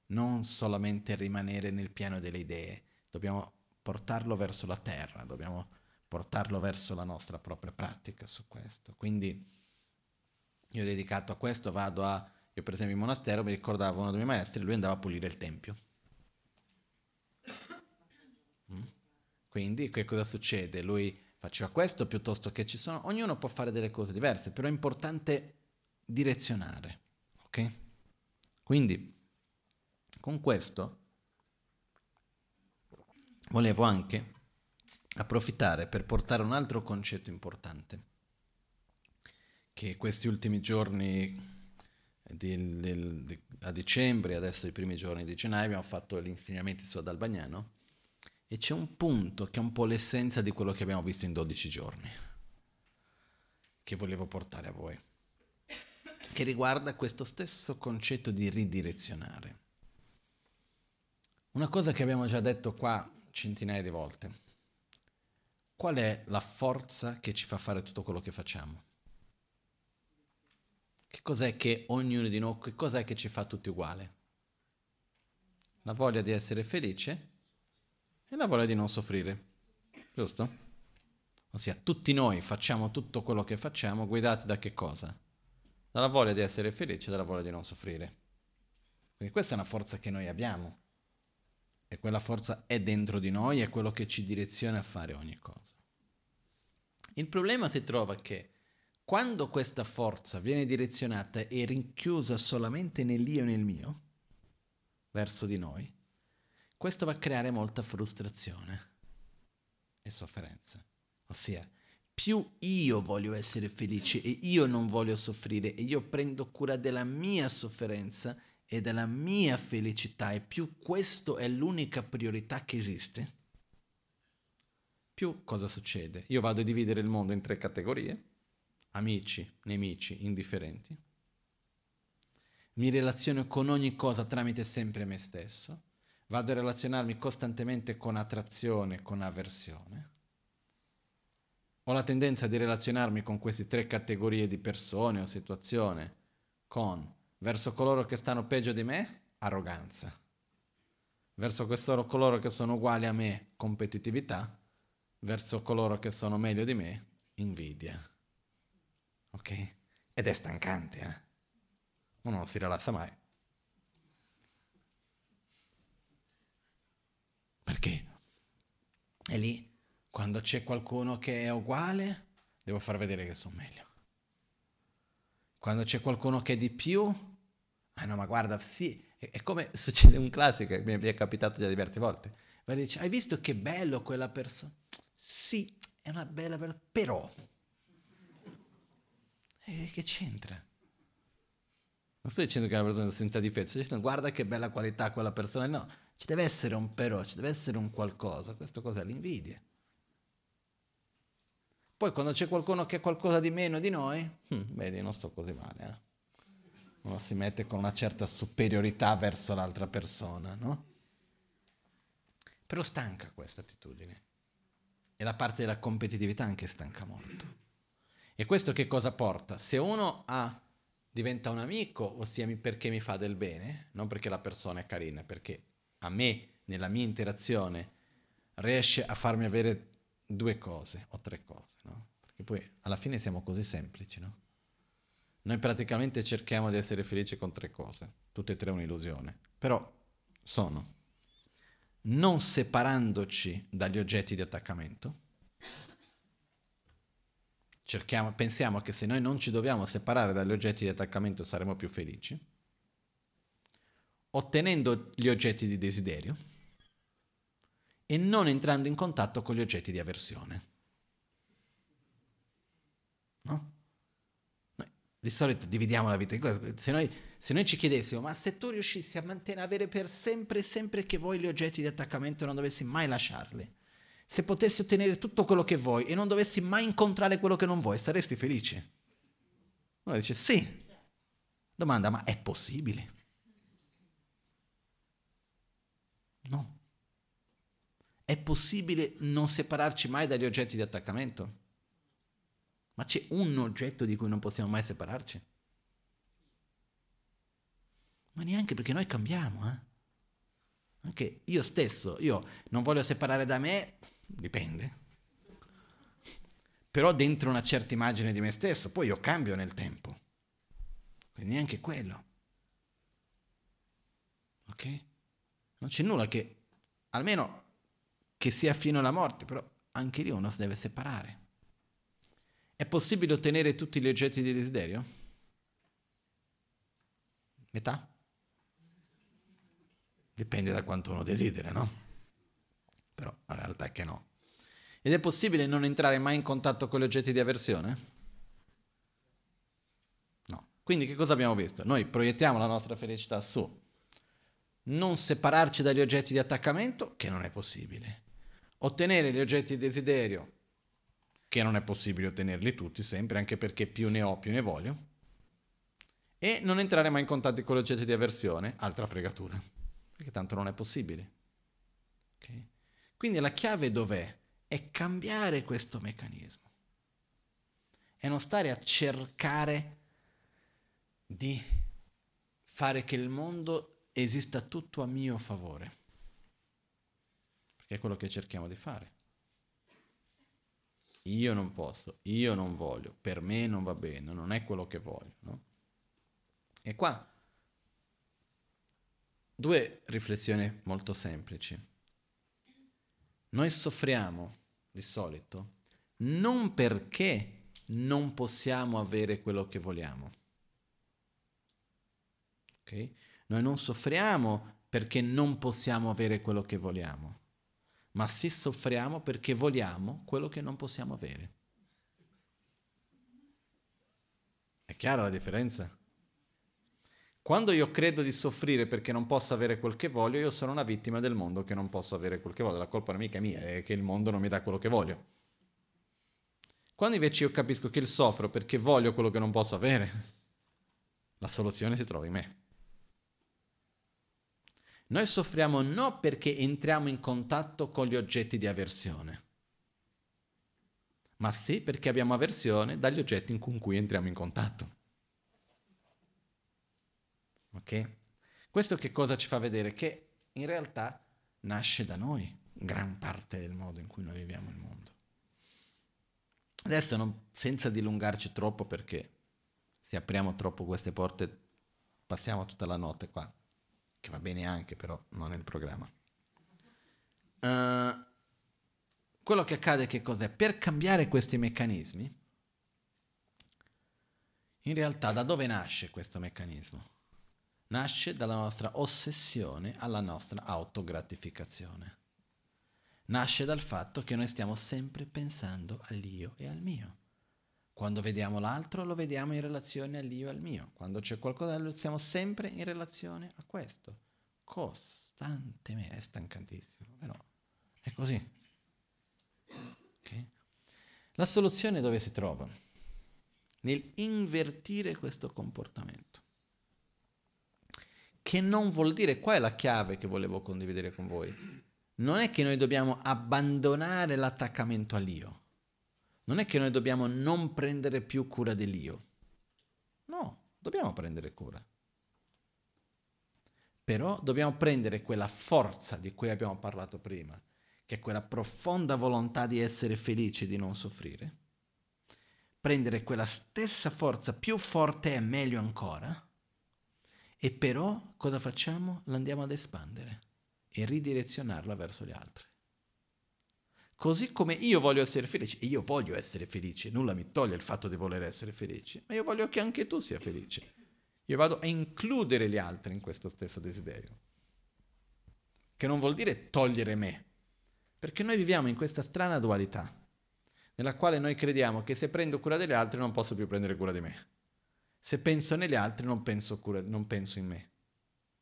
Non solamente rimanere nel piano delle idee, dobbiamo portarlo verso la terra, dobbiamo portarlo verso la nostra propria pratica su questo. Quindi io dedicato a questo vado a io per esempio in monastero mi ricordavo uno dei miei maestri, lui andava a pulire il tempio. Mm? Quindi che cosa succede? Lui faceva questo piuttosto che ci sono, ognuno può fare delle cose diverse, però è importante direzionare, ok? Quindi con questo volevo anche approfittare per portare un altro concetto importante che questi ultimi giorni di, di, a dicembre, adesso i primi giorni di gennaio, abbiamo fatto gli insegnamenti su Adalbagnano e c'è un punto che è un po' l'essenza di quello che abbiamo visto in 12 giorni, che volevo portare a voi, che riguarda questo stesso concetto di ridirezionare. Una cosa che abbiamo già detto qua centinaia di volte. Qual è la forza che ci fa fare tutto quello che facciamo? Che cos'è che ognuno di noi, che cos'è che ci fa tutti uguali? La voglia di essere felice e la voglia di non soffrire, giusto? Ossia, tutti noi facciamo tutto quello che facciamo guidati da che cosa? Dalla voglia di essere felice e dalla voglia di non soffrire. Quindi questa è una forza che noi abbiamo. E quella forza è dentro di noi, è quello che ci direziona a fare ogni cosa. Il problema si trova che quando questa forza viene direzionata e rinchiusa solamente nell'io e nel mio, verso di noi, questo va a creare molta frustrazione e sofferenza. Ossia, più io voglio essere felice e io non voglio soffrire e io prendo cura della mia sofferenza e della mia felicità e più questo è l'unica priorità che esiste, più cosa succede? Io vado a dividere il mondo in tre categorie amici, nemici, indifferenti. mi relaziono con ogni cosa tramite sempre me stesso, vado a relazionarmi costantemente con attrazione, con avversione. Ho la tendenza di relazionarmi con queste tre categorie di persone o situazioni, con verso coloro che stanno peggio di me, arroganza, verso coloro che sono uguali a me, competitività, verso coloro che sono meglio di me, invidia. Ok? Ed è stancante, eh? Uno non si rilassa mai. Perché? E lì, quando c'è qualcuno che è uguale, devo far vedere che sono meglio. Quando c'è qualcuno che è di più, ah no, ma guarda, sì, è, come succede un classico, mi è capitato già diverse volte. Ma dice, hai visto che bello quella persona? Sì, è una bella persona, però... E che c'entra? Non sto dicendo che è una persona senza difetto, sto dicendo guarda che bella qualità quella persona. No, ci deve essere un però, ci deve essere un qualcosa. Questo cos'è? L'invidia. Poi quando c'è qualcuno che ha qualcosa di meno di noi, hm, vedi, non sto così male. Eh? Uno si mette con una certa superiorità verso l'altra persona, no? Però stanca questa attitudine. E la parte della competitività anche stanca molto. E questo che cosa porta? Se uno ha, diventa un amico, ossia perché mi fa del bene, non perché la persona è carina, perché a me, nella mia interazione, riesce a farmi avere due cose o tre cose, no? Perché poi alla fine siamo così semplici, no? Noi praticamente cerchiamo di essere felici con tre cose, tutte e tre un'illusione, però sono non separandoci dagli oggetti di attaccamento, cerchiamo, pensiamo che se noi non ci dobbiamo separare dagli oggetti di attaccamento saremo più felici, ottenendo gli oggetti di desiderio e non entrando in contatto con gli oggetti di avversione. No? Noi di solito dividiamo la vita in questo. Se noi, se noi ci chiedessimo, ma se tu riuscissi a mantenere, avere per sempre, sempre che vuoi gli oggetti di attaccamento e non dovessi mai lasciarli, se potessi ottenere tutto quello che vuoi e non dovessi mai incontrare quello che non vuoi, saresti felice? Uno dice sì. Domanda, ma è possibile? No. È possibile non separarci mai dagli oggetti di attaccamento? Ma c'è un oggetto di cui non possiamo mai separarci? Ma neanche perché noi cambiamo, eh? Anche io stesso, io non voglio separare da me dipende. Però dentro una certa immagine di me stesso, poi io cambio nel tempo. Quindi neanche quello. Ok? Non c'è nulla che, almeno che sia fino alla morte, però anche lì uno si deve separare. È possibile ottenere tutti gli oggetti di desiderio? Metà? Dipende da quanto uno desidera, no? Però la realtà è che no. Ed è possibile non entrare mai in contatto con gli oggetti di avversione? No. Quindi che cosa abbiamo visto? Noi proiettiamo la nostra felicità su non separarci dagli oggetti di attaccamento, che non è possibile. Ottenere gli oggetti di desiderio, che non è possibile ottenerli tutti sempre, anche perché più ne ho più ne voglio. E non entrare mai in contatto con gli oggetti di avversione, altra fregatura, perché tanto non è possibile. Okay? Quindi la chiave dov'è? È cambiare questo meccanismo. E non stare a cercare di fare che il mondo esista tutto a mio favore. Perché è quello che cerchiamo di fare. Io non posso, io non voglio, per me non va bene, non è quello che voglio. No? E qua due riflessioni molto semplici. Noi soffriamo di solito non perché non possiamo avere quello che vogliamo. Ok? Noi non soffriamo perché non possiamo avere quello che vogliamo, ma sì soffriamo perché vogliamo quello che non possiamo avere. È chiara la differenza? Quando io credo di soffrire perché non posso avere quel che voglio, io sono una vittima del mondo che non posso avere quel che voglio. La colpa non è mica mia, è che il mondo non mi dà quello che voglio. Quando invece io capisco che il soffro perché voglio quello che non posso avere, la soluzione si trova in me. Noi soffriamo non perché entriamo in contatto con gli oggetti di avversione, ma sì perché abbiamo avversione dagli oggetti con cui entriamo in contatto. Ok? Questo che cosa ci fa vedere? Che in realtà nasce da noi gran parte del modo in cui noi viviamo il mondo. Adesso non, senza dilungarci troppo perché se apriamo troppo queste porte passiamo tutta la notte qua, che va bene anche però non è il programma. Uh, quello che accade che cos'è? Per cambiare questi meccanismi, in realtà da dove nasce questo meccanismo? Nasce dalla nostra ossessione alla nostra autogratificazione. Nasce dal fatto che noi stiamo sempre pensando all'io e al mio. Quando vediamo l'altro lo vediamo in relazione all'io e al mio. Quando c'è qualcosa lo siamo sempre in relazione a questo. Costantemente. È stancantissimo, però è così. Okay? La soluzione dove si trova? Nel invertire questo comportamento. Che non vuol dire, qua è la chiave che volevo condividere con voi. Non è che noi dobbiamo abbandonare l'attaccamento all'io. Non è che noi dobbiamo non prendere più cura dell'io. No, dobbiamo prendere cura. Però dobbiamo prendere quella forza di cui abbiamo parlato prima, che è quella profonda volontà di essere felici e di non soffrire, prendere quella stessa forza più forte e meglio ancora, e però cosa facciamo? L'andiamo ad espandere e ridirezionarla verso gli altri. Così come io voglio essere felice, e io voglio essere felice, nulla mi toglie il fatto di voler essere felice, ma io voglio che anche tu sia felice. Io vado a includere gli altri in questo stesso desiderio, che non vuol dire togliere me, perché noi viviamo in questa strana dualità, nella quale noi crediamo che se prendo cura degli altri non posso più prendere cura di me. Se penso negli altri non penso, cura, non penso in me.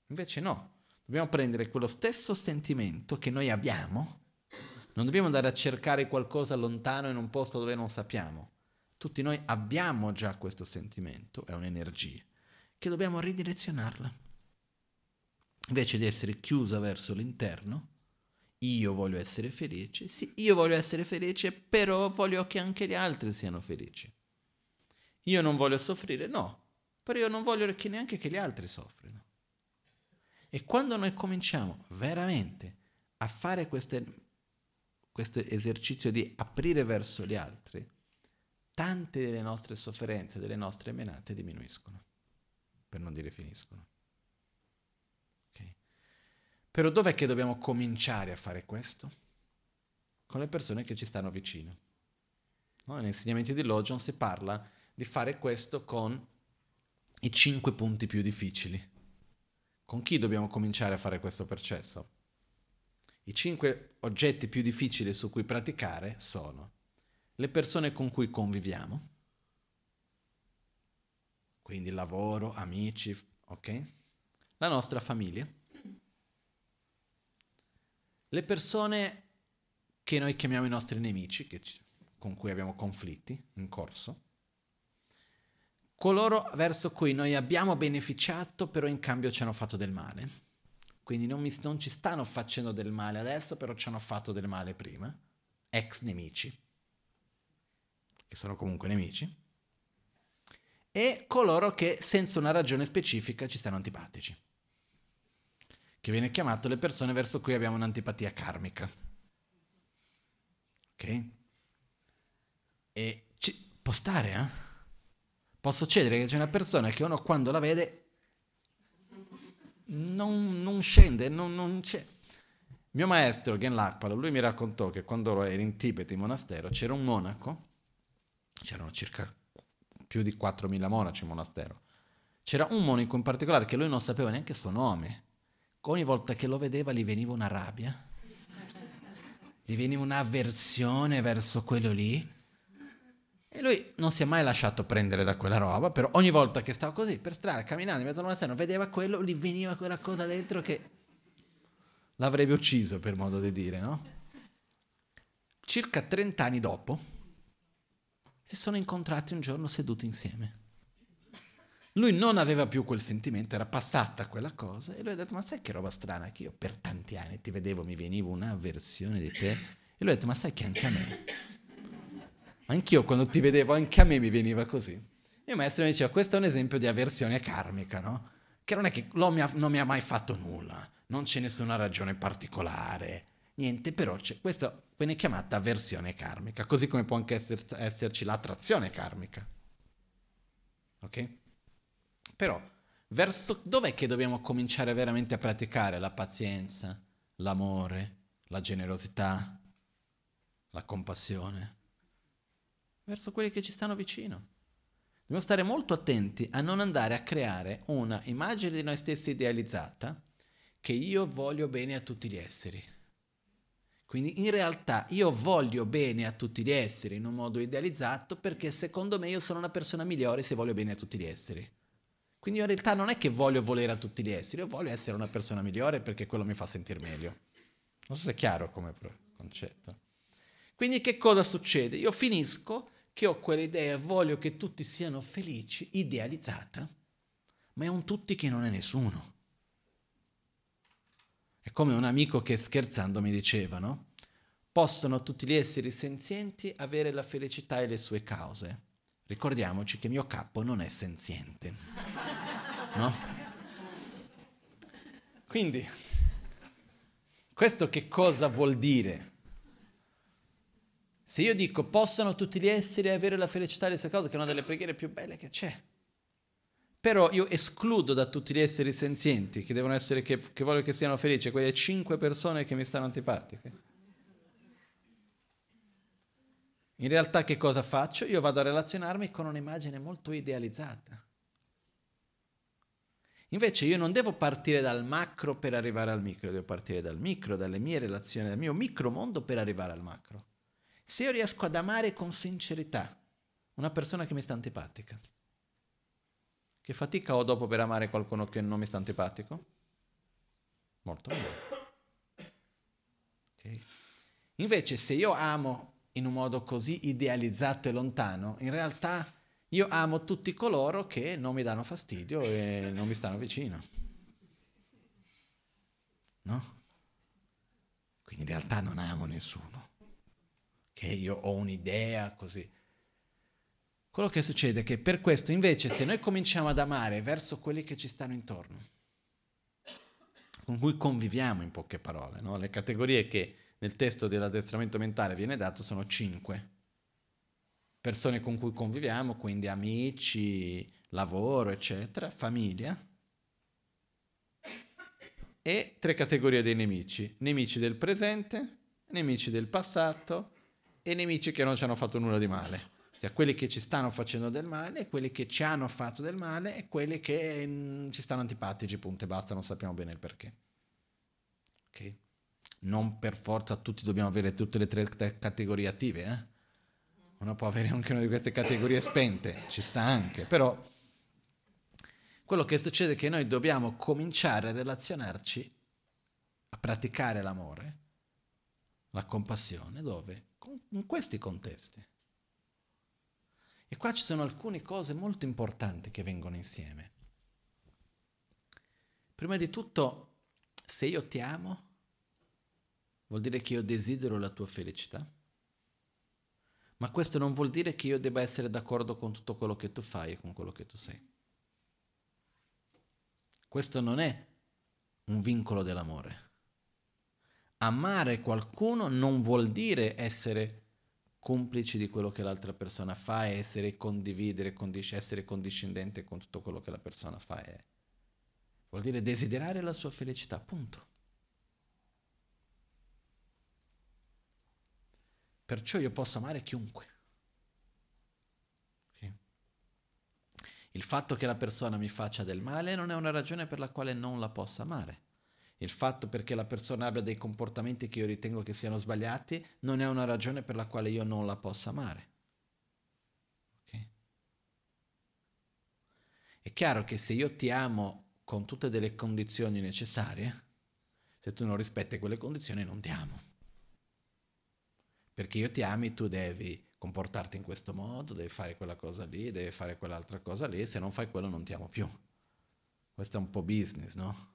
Invece no, dobbiamo prendere quello stesso sentimento che noi abbiamo, non dobbiamo andare a cercare qualcosa lontano in un posto dove non sappiamo. Tutti noi abbiamo già questo sentimento, è un'energia, che dobbiamo ridirezionarla. Invece di essere chiusa verso l'interno, io voglio essere felice, sì, io voglio essere felice, però voglio che anche gli altri siano felici. Io non voglio soffrire, no, però io non voglio che neanche che gli altri soffrino. E quando noi cominciamo veramente a fare questo esercizio di aprire verso gli altri, tante delle nostre sofferenze, delle nostre menate diminuiscono, per non dire finiscono. Però dov'è che dobbiamo cominciare a fare questo? Con le persone che ci stanno vicino. No? Negli insegnamenti di Logion si parla di fare questo con i cinque punti più difficili. Con chi dobbiamo cominciare a fare questo processo? I cinque oggetti più difficili su cui praticare sono le persone con cui conviviamo, quindi lavoro, amici, ok? La nostra famiglia le persone che noi chiamiamo i nostri nemici, ci, con cui abbiamo conflitti in corso, coloro verso cui noi abbiamo beneficiato però in cambio ci hanno fatto del male. Quindi non, mi, non ci stanno facendo del male adesso, però ci hanno fatto del male prima. Ex nemici, che sono comunque nemici. E coloro che senza una ragione specifica ci stanno antipatici che viene chiamato le persone verso cui abbiamo un'antipatia karmica. Ok? E ci, può stare, eh? Può succedere che c'è una persona che uno quando la vede non, non scende, non, non c'è. Mio maestro, Gen Lakpalo, lui mi raccontò che quando ero in Tibet, in monastero, c'era un monaco, c'erano circa più di 4.000 monaci in monastero, c'era un monaco in particolare che lui non sapeva neanche il suo nome, ogni volta che lo vedeva gli veniva una rabbia, gli veniva un'avversione verso quello lì. E lui non si è mai lasciato prendere da quella roba, però ogni volta che stava così per strada, camminando in mezzo alla monastero, vedeva quello, gli veniva quella cosa dentro che l'avrebbe ucciso, per modo di dire, no? Circa 30 anni dopo, si sono incontrati un giorno seduti insieme. lui non aveva più quel sentimento, era passata quella cosa e lui ha detto ma sai che roba strana che io per tanti anni ti vedevo, mi veniva un'avversione di te e lui ha detto ma sai che anche a me, anch'io quando ti vedevo anche a me mi veniva così. Il maestro mi diceva questo è un esempio di avversione karmica, no? Che non è che l'uomo non mi ha mai fatto nulla, non c'è nessuna ragione particolare, niente, però c'è, questo viene chiamata avversione karmica, così come può anche esser, esserci l'attrazione karmica. Ok? Però, verso dov'è che dobbiamo cominciare veramente a praticare la pazienza, l'amore, la generosità, la compassione? Verso quelli che ci stanno vicino. Dobbiamo stare molto attenti a non andare a creare una immagine di noi stessi idealizzata che io voglio bene a tutti gli esseri. Quindi in realtà io voglio bene a tutti gli esseri in un modo idealizzato perché secondo me io sono una persona migliore se voglio bene a tutti gli esseri. Quindi in realtà non è che voglio volere a tutti gli esseri, io voglio essere una persona migliore perché quello mi fa sentire meglio. Non so se è chiaro come concetto. Quindi che cosa succede? Io finisco che ho quell'idea, voglio che tutti siano felici, idealizzata, ma è un tutti che non è nessuno. È come un amico che scherzando mi diceva, no? Possono tutti gli esseri senzienti avere la felicità e le sue cause. Ricordiamoci che mio capo non è senziente. No? Quindi, questo che cosa vuol dire? Se io dico possono tutti gli esseri avere la felicità le sue cause, che è una delle preghiere più belle che c'è, però io escludo da tutti gli esseri senzienti che devono essere, che, che voglio che siano felici, quelle cinque persone che mi stanno antipatiche. In realtà che cosa faccio? Io vado a relazionarmi con un'immagine molto idealizzata. Invece io non devo partire dal macro per arrivare al micro, devo partire dal micro, dalle mie relazioni, dal mio micromondo per arrivare al macro. Se io riesco ad amare con sincerità una persona che mi sta antipatica, che fatica ho dopo per amare qualcuno che non mi sta antipatico? Molto bene. Okay. Invece se io amo in un modo così idealizzato e lontano, in realtà io amo tutti coloro che non mi danno fastidio e non mi stanno vicino. No? Quindi in realtà non amo nessuno. Che io ho un'idea così. Quello che succede è che per questo invece se noi cominciamo ad amare verso quelli che ci stanno intorno, con cui conviviamo in poche parole, no? le categorie che nel testo dell'addestramento mentale viene dato sono cinque. Persone con cui conviviamo, quindi amici, lavoro, eccetera, famiglia. E tre categorie dei nemici. Nemici del presente, nemici del passato e nemici che non ci hanno fatto nulla di male cioè quelli che ci stanno facendo del male, quelli che ci hanno fatto del male e quelli che mm, ci stanno antipatici, punto e basta, non sappiamo bene il perché. Ok? Non per forza tutti dobbiamo avere tutte le tre categorie attive, eh? Uno può avere anche una di queste categorie spente, ci sta anche, però quello che succede è che noi dobbiamo cominciare a relazionarci, a praticare l'amore, la compassione, dove? In questi contesti. E qua ci sono alcune cose molto importanti che vengono insieme. Prima di tutto, se io ti amo, vuol dire che io desidero la tua felicità. Ma questo non vuol dire che io debba essere d'accordo con tutto quello che tu fai e con quello che tu sei. Questo non è un vincolo dell'amore. Amare qualcuno non vuol dire essere complici di quello che l'altra persona fa e essere condividere, condis- essere condiscendente con tutto quello che la persona fa. È. Vuol dire desiderare la sua felicità, punto. Perciò io posso amare chiunque. Okay? Il fatto che la persona mi faccia del male non è una ragione per la quale non la possa amare. Il fatto perché la persona abbia dei comportamenti che io ritengo che siano sbagliati non è una ragione per la quale io non la possa amare. Okay? È chiaro che se io ti amo con tutte delle condizioni necessarie, se tu non rispetti quelle condizioni non ti amo. Perché io ti ami, tu devi comportarti in questo modo, devi fare quella cosa lì, devi fare quell'altra cosa lì, se non fai quello non ti amo più. Questo è un po' business, no?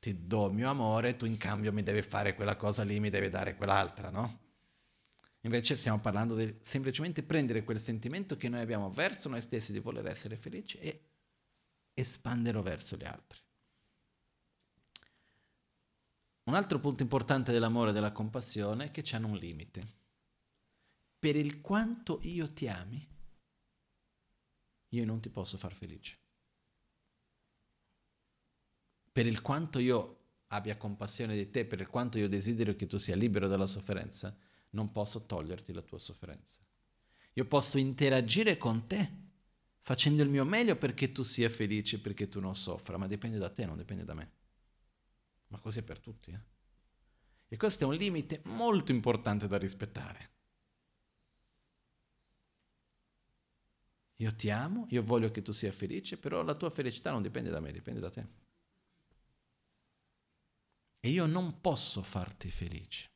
Ti do mio amore, tu in cambio mi devi fare quella cosa lì, mi devi dare quell'altra, no? Invece stiamo parlando di semplicemente prendere quel sentimento che noi abbiamo verso noi stessi di voler essere felici e espanderlo verso gli altri. Un altro punto importante dell'amore e della compassione è che c'hanno un limite. Per il quanto io ti ami, io non ti posso far felice. Per il quanto io abbia compassione di te, per il quanto io desidero che tu sia libero dalla sofferenza, non posso toglierti la tua sofferenza. Io posso interagire con te facendo il mio meglio perché tu sia felice, perché tu non soffra, ma dipende da te, non dipende da me. Ma così è per tutti. Eh? E questo è un limite molto importante da rispettare. Io ti amo, io voglio che tu sia felice, però la tua felicità non dipende da me, dipende da te. E io non posso farti felice.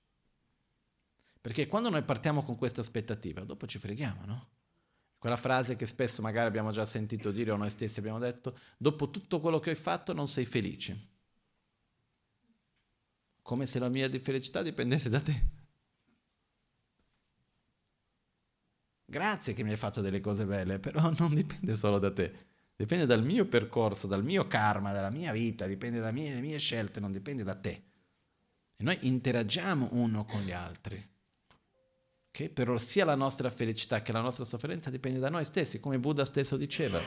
Perché quando noi partiamo con questa aspettativa, dopo ci freghiamo, no? Quella frase che spesso magari abbiamo già sentito dire o noi stessi abbiamo detto, dopo tutto quello che hai fatto non sei felice. Come se la mia felicità dipendesse da te. Grazie che mi hai fatto delle cose belle, però non dipende solo da te. Dipende dal mio percorso, dal mio karma, dalla mia vita, dipende dalle mie, mie scelte, non dipende da te. E noi interagiamo uno con gli altri che però sia la nostra felicità che la nostra sofferenza dipende da noi stessi, come Buddha stesso diceva.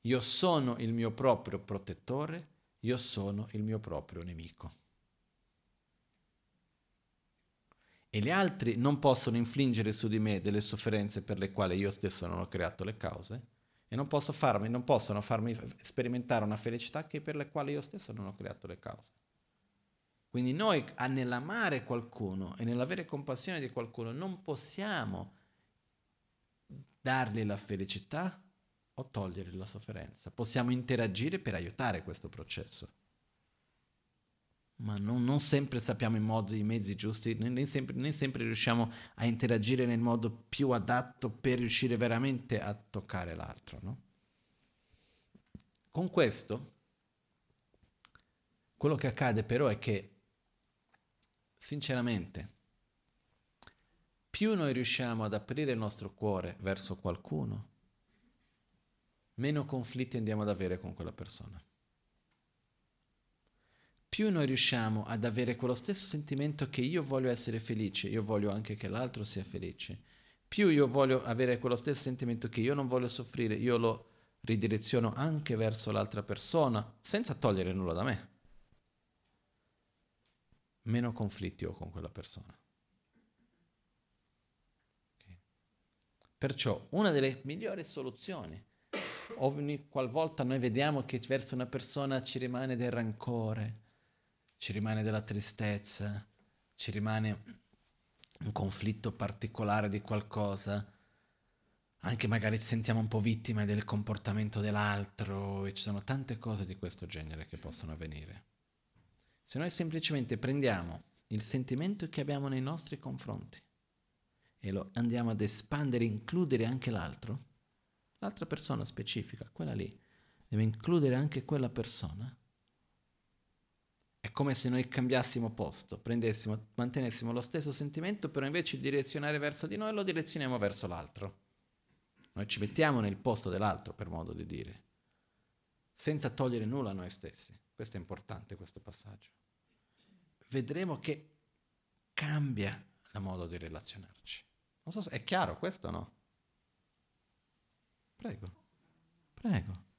Io sono il mio proprio protettore, io sono il mio proprio nemico. E gli altri non possono infliggere su di me delle sofferenze per le quali io stesso non ho creato le cause e non, posso farmi, non possono farmi sperimentare una felicità che per le quali io stesso non ho creato le cause. Quindi noi nell'amare qualcuno e nell'avere compassione di qualcuno non possiamo dargli la felicità o togliergli la sofferenza. Possiamo interagire per aiutare questo processo. Ma non, non sempre sappiamo i modi, i mezzi giusti, né sempre, né sempre riusciamo a interagire nel modo più adatto per riuscire veramente a toccare l'altro. No? Con questo, quello che accade però è che sinceramente, più noi riusciamo ad aprire il nostro cuore verso qualcuno, meno conflitti andiamo ad avere con quella persona. Più noi riusciamo ad avere quello stesso sentimento che io voglio essere felice, io voglio anche che l'altro sia felice, più io voglio avere quello stesso sentimento che io non voglio soffrire, io lo ridireziono anche verso l'altra persona, senza togliere nulla da me meno conflitti ho con quella persona. Okay. Perciò una delle migliori soluzioni, ogni qualvolta noi vediamo che verso una persona ci rimane del rancore, ci rimane della tristezza, ci rimane un conflitto particolare di qualcosa, anche magari ci sentiamo un po' vittime del comportamento dell'altro e ci sono tante cose di questo genere che possono avvenire. Se noi semplicemente prendiamo il sentimento che abbiamo nei nostri confronti e lo andiamo ad espandere, includere anche l'altro, l'altra persona specifica, quella lì, deve includere anche quella persona. È come se noi cambiassimo posto, prendessimo, mantenessimo lo stesso sentimento, però invece di direzionare verso di noi lo direzioniamo verso l'altro. Noi ci mettiamo nel posto dell'altro, per modo di dire, senza togliere nulla a noi stessi. Questo è importante, questo passaggio. Vedremo che cambia il modo di relazionarci. Non so se è chiaro questo o no? Prego, prego.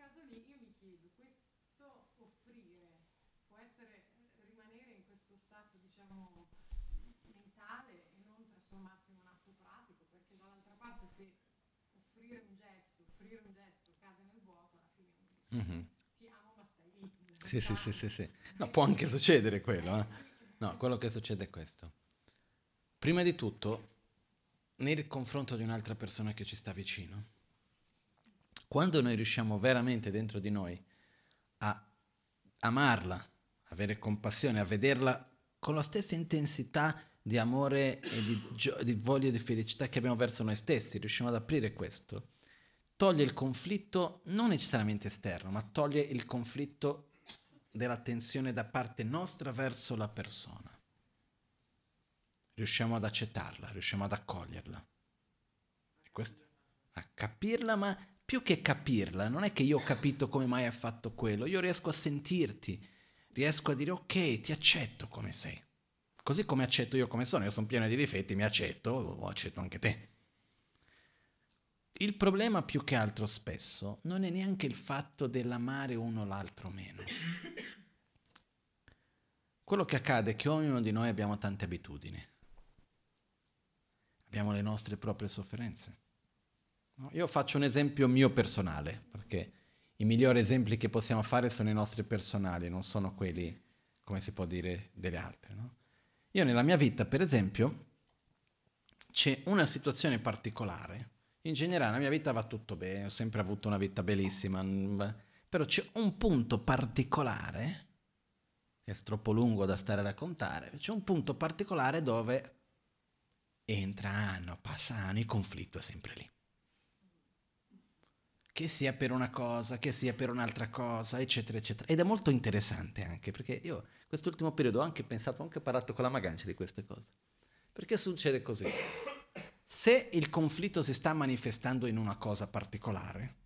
caso punto lì io mi chiedo, questo offrire può essere rimanere in questo stato, diciamo, mentale e non trasformarsi in un atto pratico, perché dall'altra parte se offrire un gesto, offrire un gesto cade nel vuoto, alla fine mm-hmm. ti amo ma stai lì. Sì, sì, sì, sì, sì. No, può anche succedere quello, eh? No, quello che succede è questo. Prima di tutto, nel confronto di un'altra persona che ci sta vicino, quando noi riusciamo veramente dentro di noi a amarla, avere compassione, a vederla con la stessa intensità di amore e di, gio- di voglia di felicità che abbiamo verso noi stessi, riusciamo ad aprire questo, toglie il conflitto non necessariamente esterno, ma toglie il conflitto della tensione da parte nostra verso la persona. Riusciamo ad accettarla, riusciamo ad accoglierla. Questo, a capirla, ma più che capirla, non è che io ho capito come mai hai fatto quello, io riesco a sentirti, riesco a dire ok, ti accetto come sei. Così come accetto io come sono, io sono pieno di difetti, mi accetto, o accetto anche te. Il problema più che altro spesso non è neanche il fatto dell'amare uno l'altro meno. Quello che accade è che ognuno di noi abbiamo tante abitudini. Abbiamo le nostre proprie sofferenze. Io faccio un esempio mio personale, perché i migliori esempi che possiamo fare sono i nostri personali, non sono quelli, come si può dire, delle altre. No? Io nella mia vita, per esempio, c'è una situazione particolare. In generale, la mia vita va tutto bene, ho sempre avuto una vita bellissima, però c'è un punto particolare, è troppo lungo da stare a raccontare, c'è un punto particolare dove entra anno, passa anno, il conflitto è sempre lì che sia per una cosa, che sia per un'altra cosa, eccetera, eccetera. Ed è molto interessante anche, perché io quest'ultimo periodo ho anche pensato, ho anche parlato con la Magancia di queste cose. Perché succede così? Se il conflitto si sta manifestando in una cosa particolare,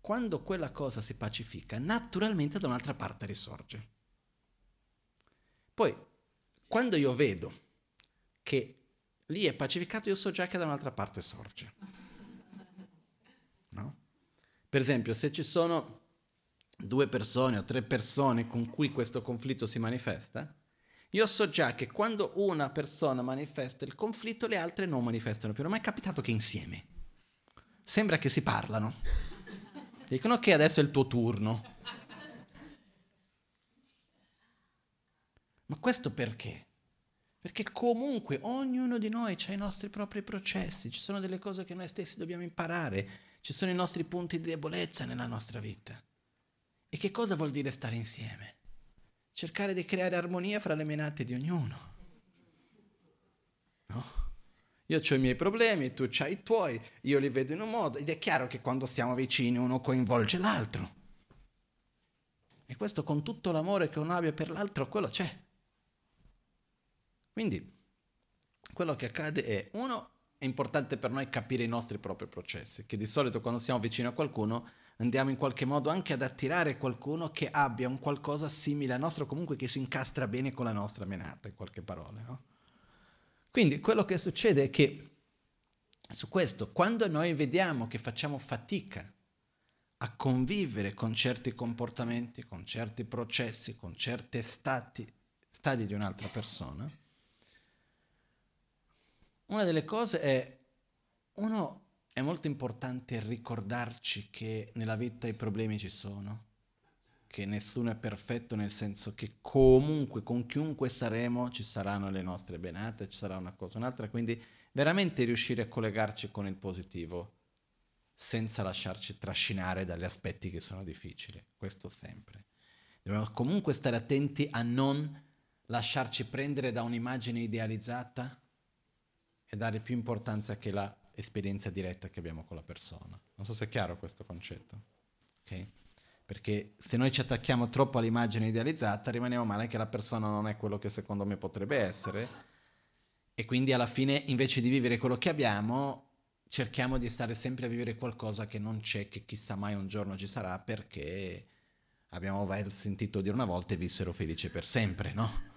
quando quella cosa si pacifica, naturalmente da un'altra parte risorge. Poi, quando io vedo che lì è pacificato, io so già che da un'altra parte sorge. Per esempio, se ci sono due persone o tre persone con cui questo conflitto si manifesta, io so già che quando una persona manifesta il conflitto, le altre non manifestano più. Non è mai capitato che insieme. Sembra che si parlano. Dicono che adesso è il tuo turno. Ma questo perché? Perché comunque ognuno di noi ha i nostri propri processi, ci sono delle cose che noi stessi dobbiamo imparare ci sono i nostri punti di debolezza nella nostra vita. E che cosa vuol dire stare insieme? Cercare di creare armonia fra le menate di ognuno. No? Io ho i miei problemi, tu hai i tuoi, io li vedo in un modo ed è chiaro che quando stiamo vicini uno coinvolge l'altro. E questo con tutto l'amore che uno abbia per l'altro, quello c'è. Quindi quello che accade è, uno, è importante per noi capire i nostri propri processi, che di solito quando siamo vicini a qualcuno andiamo in qualche modo anche ad attirare qualcuno che abbia un qualcosa simile al nostro, comunque che si incastra bene con la nostra menata, in qualche parola. No? Quindi quello che succede è che su questo, quando noi vediamo che facciamo fatica a convivere con certi comportamenti, con certi processi, con certi stati, stadi di un'altra persona, una delle cose è, uno, è molto importante ricordarci che nella vita i problemi ci sono, che nessuno è perfetto nel senso che comunque con chiunque saremo ci saranno le nostre benate, ci sarà una cosa o un'altra, quindi veramente riuscire a collegarci con il positivo senza lasciarci trascinare dagli aspetti che sono difficili, questo sempre. Dobbiamo comunque stare attenti a non lasciarci prendere da un'immagine idealizzata e dare più importanza che l'esperienza diretta che abbiamo con la persona. Non so se è chiaro questo concetto. Okay? Perché se noi ci attacchiamo troppo all'immagine idealizzata, rimaniamo male che la persona non è quello che secondo me potrebbe essere. E quindi alla fine, invece di vivere quello che abbiamo, cerchiamo di stare sempre a vivere qualcosa che non c'è, che chissà mai un giorno ci sarà, perché abbiamo sentito dire una volta e vissero felici per sempre, no?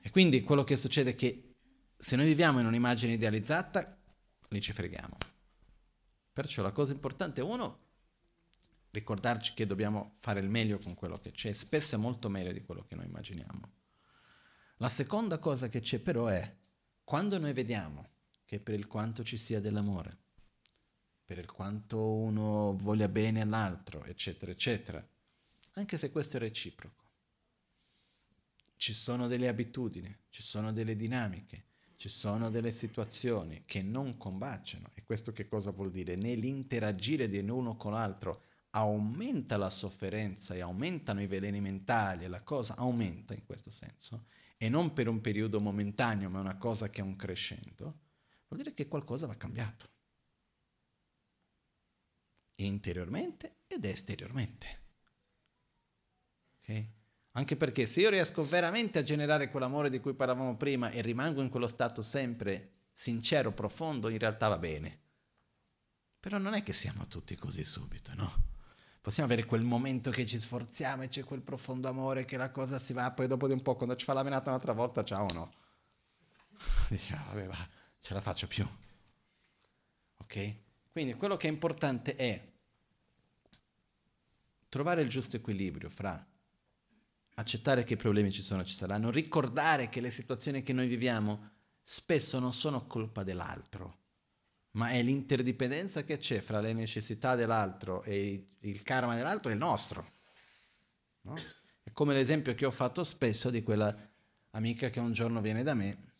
E quindi quello che succede è che se noi viviamo in un'immagine idealizzata, lì ci freghiamo. Perciò la cosa importante è uno, ricordarci che dobbiamo fare il meglio con quello che c'è, spesso è molto meglio di quello che noi immaginiamo. La seconda cosa che c'è però è quando noi vediamo che per il quanto ci sia dell'amore, per il quanto uno voglia bene all'altro, eccetera, eccetera, anche se questo è reciproco, ci sono delle abitudini, ci sono delle dinamiche, ci sono delle situazioni che non combaciano. E questo che cosa vuol dire? Nell'interagire di uno con l'altro aumenta la sofferenza e aumentano i veleni mentali, la cosa aumenta in questo senso e non per un periodo momentaneo, ma una cosa che è un crescendo, vuol dire che qualcosa va cambiato. Interiormente ed esteriormente. Okay? Anche perché se io riesco veramente a generare quell'amore di cui parlavamo prima e rimango in quello stato sempre sincero, profondo, in realtà va bene. Però non è che siamo tutti così subito, no? Possiamo avere quel momento che ci sforziamo e c'è quel profondo amore che la cosa si va, poi dopo di un po' quando ci fa la menata un'altra volta, ciao no. Diciamo, vabbè va, ce la faccio più. Ok? Quindi quello che è importante è trovare il giusto equilibrio fra accettare che i problemi ci sono, ci saranno, ricordare che le situazioni che noi viviamo spesso non sono colpa dell'altro ma è l'interdipendenza che c'è fra le necessità dell'altro e il karma dell'altro è il nostro. No? È come l'esempio che ho fatto spesso di quella amica che un giorno viene da me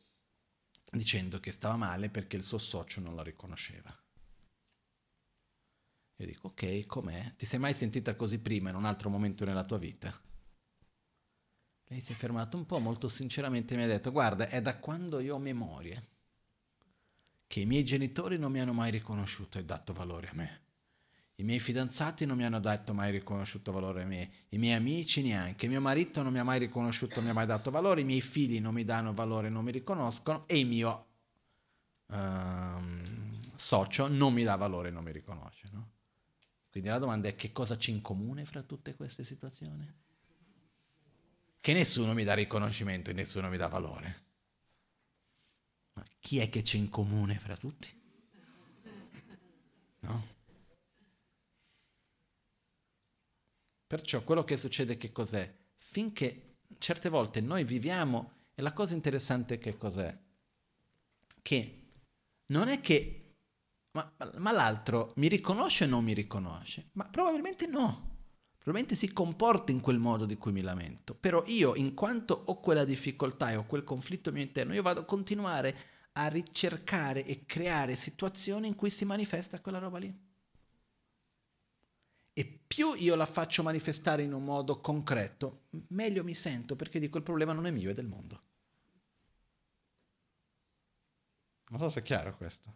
dicendo che stava male perché il suo socio non la riconosceva. Io dico, ok, com'è? Ti sei mai sentita così prima in un altro momento nella tua vita? Lei si è fermata un po', molto sinceramente mi ha detto, guarda, è da quando io ho memoria che i miei genitori non mi hanno mai riconosciuto e dato valore a me. I miei fidanzati non mi hanno dato mai riconosciuto valore a me, i miei amici neanche, mio marito non mi ha mai riconosciuto, non mi ha mai dato valore, i miei figli non mi danno valore, non mi riconoscono e il mio um, socio non mi dà valore, non mi riconosce. No? Quindi la domanda è che cosa c'è in comune fra tutte queste situazioni? Che nessuno mi dà riconoscimento e nessuno mi dà valore. Ma chi è che c'è in comune fra tutti? No? Perciò quello che succede che cos'è? Finché certe volte noi viviamo, e la cosa interessante che cos'è? Che non è che ma, ma, l'altro mi riconosce o non mi riconosce? Ma probabilmente no. Probabilmente si comporta in quel modo di cui mi lamento. Però io, in quanto ho quella difficoltà e ho quel conflitto mio interno, io vado a continuare a ricercare e creare situazioni in cui si manifesta quella roba lì. E più io la faccio manifestare in un modo concreto, meglio mi sento perché dico il problema non è mio, è del mondo. Non so se è chiaro questo.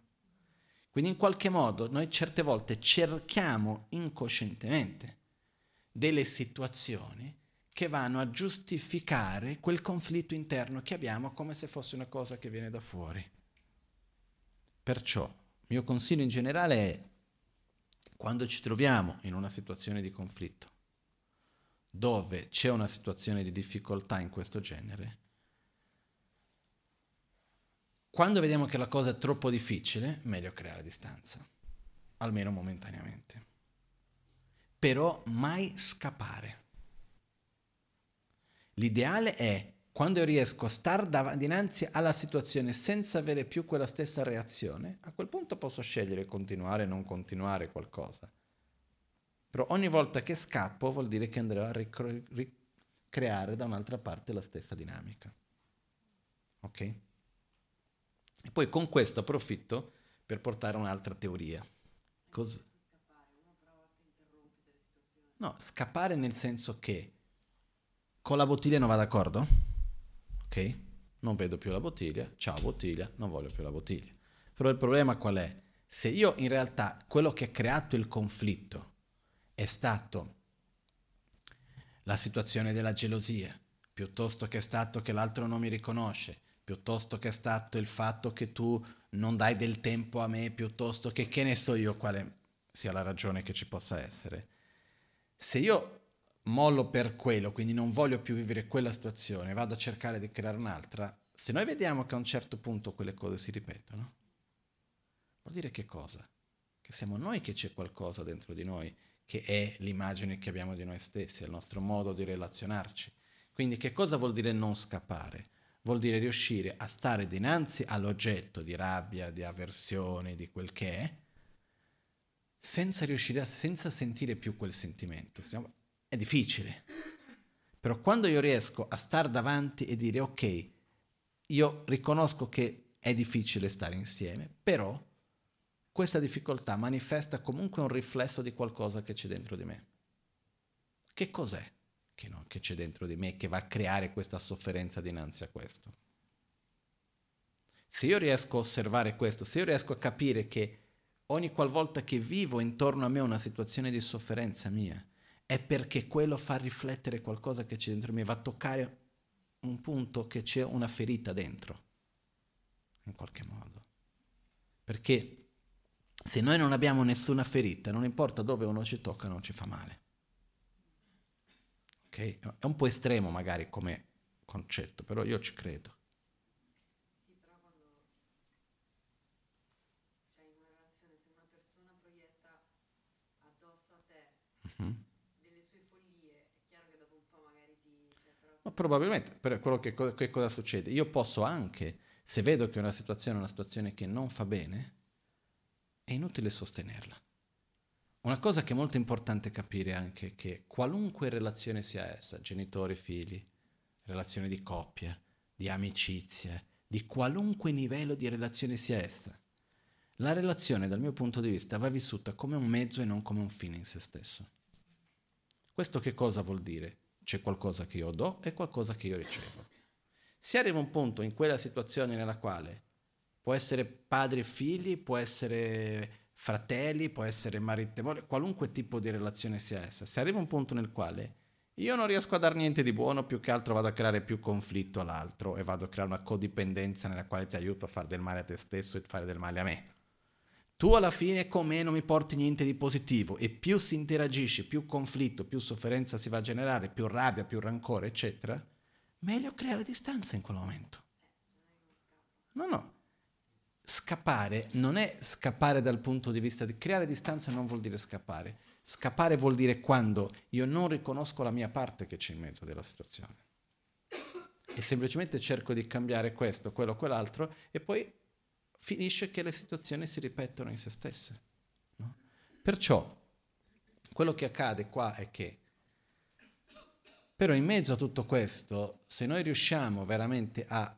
Quindi in qualche modo noi certe volte cerchiamo incoscientemente delle situazioni che vanno a giustificare quel conflitto interno che abbiamo come se fosse una cosa che viene da fuori. Perciò, il mio consiglio in generale è, quando ci troviamo in una situazione di conflitto, dove c'è una situazione di difficoltà in questo genere, quando vediamo che la cosa è troppo difficile, meglio creare distanza, almeno momentaneamente però mai scappare. L'ideale è quando io riesco a stare dav- dinanzi alla situazione senza avere più quella stessa reazione, a quel punto posso scegliere continuare o non continuare qualcosa. Però ogni volta che scappo vuol dire che andrò a ricre- ricreare da un'altra parte la stessa dinamica. Ok? E poi con questo approfitto per portare un'altra teoria. Cos- No, scappare nel senso che con la bottiglia non va d'accordo? Ok? Non vedo più la bottiglia, ciao bottiglia, non voglio più la bottiglia. Però il problema qual è? Se io in realtà quello che ha creato il conflitto è stato la situazione della gelosia, piuttosto che è stato che l'altro non mi riconosce, piuttosto che è stato il fatto che tu non dai del tempo a me, piuttosto che che ne so io quale sia la ragione che ci possa essere se io mollo per quello, quindi non voglio più vivere quella situazione, vado a cercare di creare un'altra, se noi vediamo che a un certo punto quelle cose si ripetono, vuol dire che cosa? Che siamo noi che c'è qualcosa dentro di noi che è l'immagine che abbiamo di noi stessi, è il nostro modo di relazionarci. Quindi che cosa vuol dire non scappare? Vuol dire riuscire a stare dinanzi all'oggetto di rabbia, di avversione, di quel che è, senza riuscire a, senza sentire più quel sentimento. È difficile. Però quando io riesco a stare davanti e dire ok, io riconosco che è difficile stare insieme, però questa difficoltà manifesta comunque un riflesso di qualcosa che c'è dentro di me. Che cos'è che, no, che c'è dentro di me che va a creare questa sofferenza dinanzi a questo? Se io riesco a osservare questo, se io riesco a capire che ogni qualvolta che vivo intorno a me una situazione di sofferenza mia, è perché quello fa riflettere qualcosa che c'è dentro me, va a toccare un punto che c'è una ferita dentro, in qualche modo. Perché se noi non abbiamo nessuna ferita, non importa dove uno ci tocca, non ci fa male. Ok? È un po' estremo magari come concetto, però io ci credo. Sì, però quando c'è in una relazione, se una persona proietta addosso a te uh-huh. Ma probabilmente, per quello che, che, cosa succede? Io posso anche, se vedo che una situazione è una situazione che non fa bene, è inutile sostenerla. Una cosa che è molto importante capire anche è che qualunque relazione sia essa, genitori, figli, relazione di coppia, di amicizia, di qualunque livello di relazione sia essa, la relazione dal mio punto di vista va vissuta come un mezzo e non come un fine in se stesso. Questo che cosa vuol dire? c'è qualcosa che io do e qualcosa che io ricevo. Se arriva un punto in quella situazione nella quale può essere padri e figli, può essere fratelli, può essere marito e moglie, qualunque tipo di relazione sia essa, se arriva un punto nel quale io non riesco a dare niente di buono, più che altro vado a creare più conflitto all'altro e vado a creare una codipendenza nella quale ti aiuto a fare del male a te stesso e fare del male a me tu alla fine con me non mi porti niente di positivo e più si interagisce, più conflitto, più sofferenza si va a generare, più rabbia, più rancore, eccetera, meglio creare distanza in quel momento. No, no. Scappare non è scappare dal punto di vista di creare distanza non vuol dire scappare. Scappare vuol dire quando io non riconosco la mia parte che c'è in mezzo della situazione. E semplicemente cerco di cambiare questo, quello, quell'altro e poi finisce che le situazioni si ripetono in se stesse. No? Perciò quello che accade qua è che, però in mezzo a tutto questo, se noi riusciamo veramente a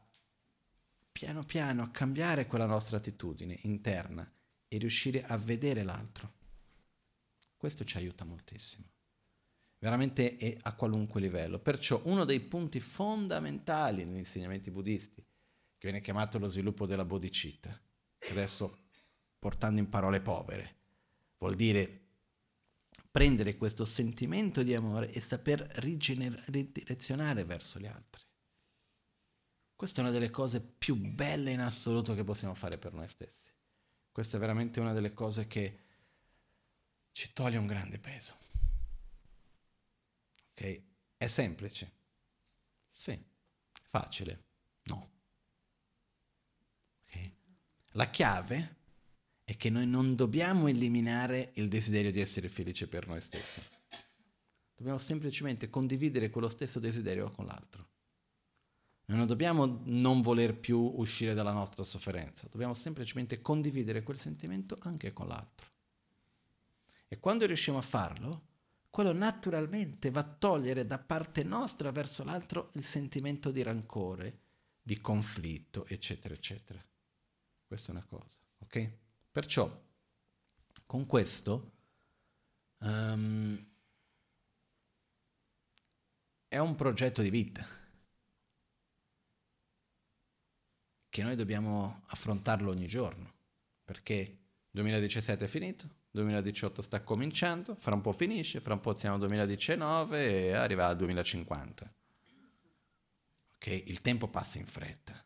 piano piano a cambiare quella nostra attitudine interna e riuscire a vedere l'altro, questo ci aiuta moltissimo. Veramente a qualunque livello. Perciò uno dei punti fondamentali negli insegnamenti buddisti che viene chiamato lo sviluppo della bodhicitta, che adesso portando in parole povere, vuol dire prendere questo sentimento di amore e saper rigener- ridirezionare verso gli altri. Questa è una delle cose più belle in assoluto che possiamo fare per noi stessi. Questa è veramente una delle cose che ci toglie un grande peso. Ok? È semplice? Sì. Facile? No. La chiave è che noi non dobbiamo eliminare il desiderio di essere felici per noi stessi. Dobbiamo semplicemente condividere quello stesso desiderio con l'altro. Noi non dobbiamo non voler più uscire dalla nostra sofferenza, dobbiamo semplicemente condividere quel sentimento anche con l'altro. E quando riusciamo a farlo, quello naturalmente va a togliere da parte nostra verso l'altro il sentimento di rancore, di conflitto, eccetera, eccetera. Questa è una cosa, ok? Perciò, con questo, um, è un progetto di vita che noi dobbiamo affrontarlo ogni giorno, perché 2017 è finito, 2018 sta cominciando, fra un po' finisce, fra un po' siamo al 2019 e arriva al 2050. Ok? Il tempo passa in fretta.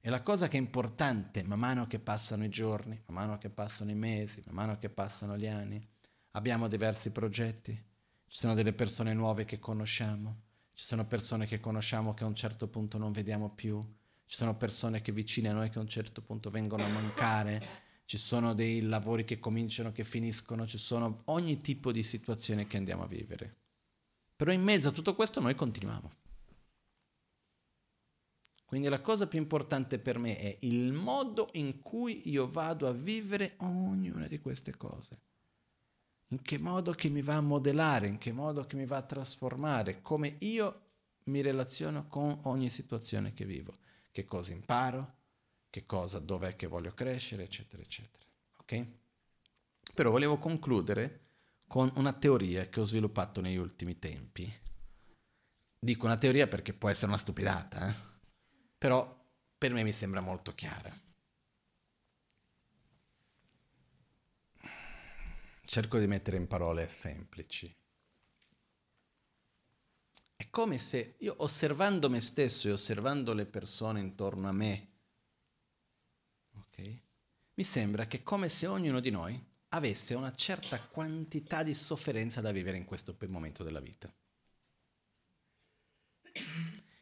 E la cosa che è importante, man mano che passano i giorni, man mano che passano i mesi, man mano che passano gli anni, abbiamo diversi progetti, ci sono delle persone nuove che conosciamo, ci sono persone che conosciamo che a un certo punto non vediamo più, ci sono persone che vicine a noi che a un certo punto vengono a mancare, ci sono dei lavori che cominciano, che finiscono, ci sono ogni tipo di situazione che andiamo a vivere. Però in mezzo a tutto questo noi continuiamo. Quindi la cosa più importante per me è il modo in cui io vado a vivere ognuna di queste cose. In che modo che mi va a modellare, in che modo che mi va a trasformare, come io mi relaziono con ogni situazione che vivo, che cosa imparo, che cosa, dov'è che voglio crescere, eccetera, eccetera. Ok? Però volevo concludere con una teoria che ho sviluppato negli ultimi tempi. Dico una teoria perché può essere una stupidata, eh? Però per me mi sembra molto chiara. Cerco di mettere in parole semplici. È come se io osservando me stesso e osservando le persone intorno a me, mi sembra che come se ognuno di noi avesse una certa quantità di sofferenza da vivere in questo momento della vita.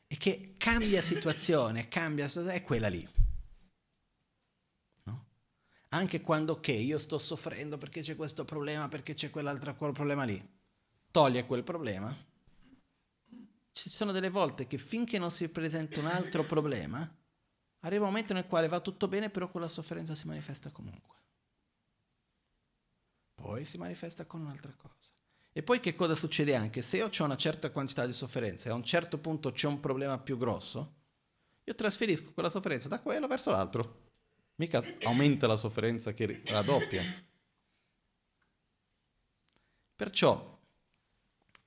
E che cambia situazione, cambia situazione, è quella lì. No? Anche quando, ok, io sto soffrendo perché c'è questo problema, perché c'è quell'altro quel problema lì, toglie quel problema. Ci sono delle volte che finché non si presenta un altro problema, Arriva un momento nel quale va tutto bene, però quella sofferenza si manifesta comunque. Poi si manifesta con un'altra cosa. E poi che cosa succede anche? Se io ho una certa quantità di sofferenza e a un certo punto c'è un problema più grosso, io trasferisco quella sofferenza da quello verso l'altro. Mica aumenta la sofferenza che raddoppia. Perciò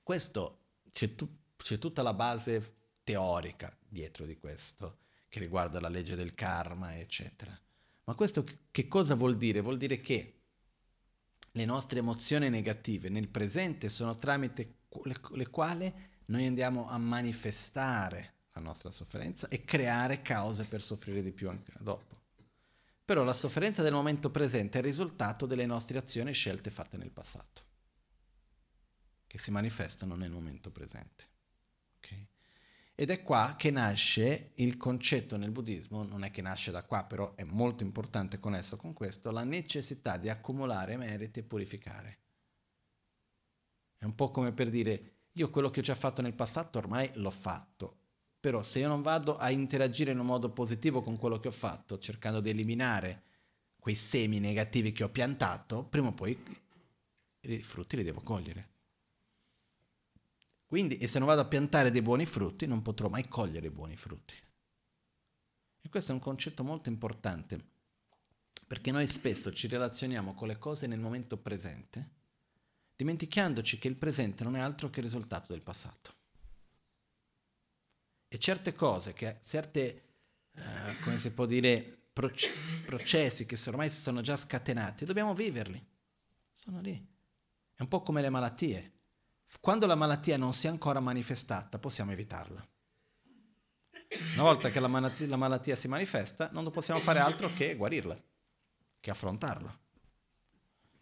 questo c'è, tu, c'è tutta la base teorica dietro di questo che riguarda la legge del karma, eccetera. Ma questo che cosa vuol dire? Vuol dire che le nostre emozioni negative nel presente sono tramite le, quali noi andiamo a manifestare la nostra sofferenza e creare cause per soffrire di più anche dopo. Però la sofferenza del momento presente è il risultato delle nostre azioni e scelte fatte nel passato, che si manifestano nel momento presente. Ed è qua che nasce il concetto nel buddismo, non è che nasce da qua, però è molto importante connesso con questo, la necessità di accumulare meriti e purificare. È un po' come per dire, io quello che ho già fatto nel passato ormai l'ho fatto, però se io non vado a interagire in un modo positivo con quello che ho fatto, cercando di eliminare quei semi negativi che ho piantato, prima o poi i frutti li devo cogliere. Quindi, e se non vado a piantare dei buoni frutti, non potrò mai cogliere i buoni frutti. E questo è un concetto molto importante, perché noi spesso ci relazioniamo con le cose nel momento presente, dimenticandoci che il presente non è altro che il risultato del passato. E certe cose, che, certe, eh, come si può dire, proce- processi che ormai si sono già scatenati, dobbiamo viverli. Sono lì. È un po' come le malattie quando la malattia non si è ancora manifestata, possiamo evitarla. Una volta che la malattia, la malattia si manifesta, non possiamo fare altro che guarirla, che affrontarla.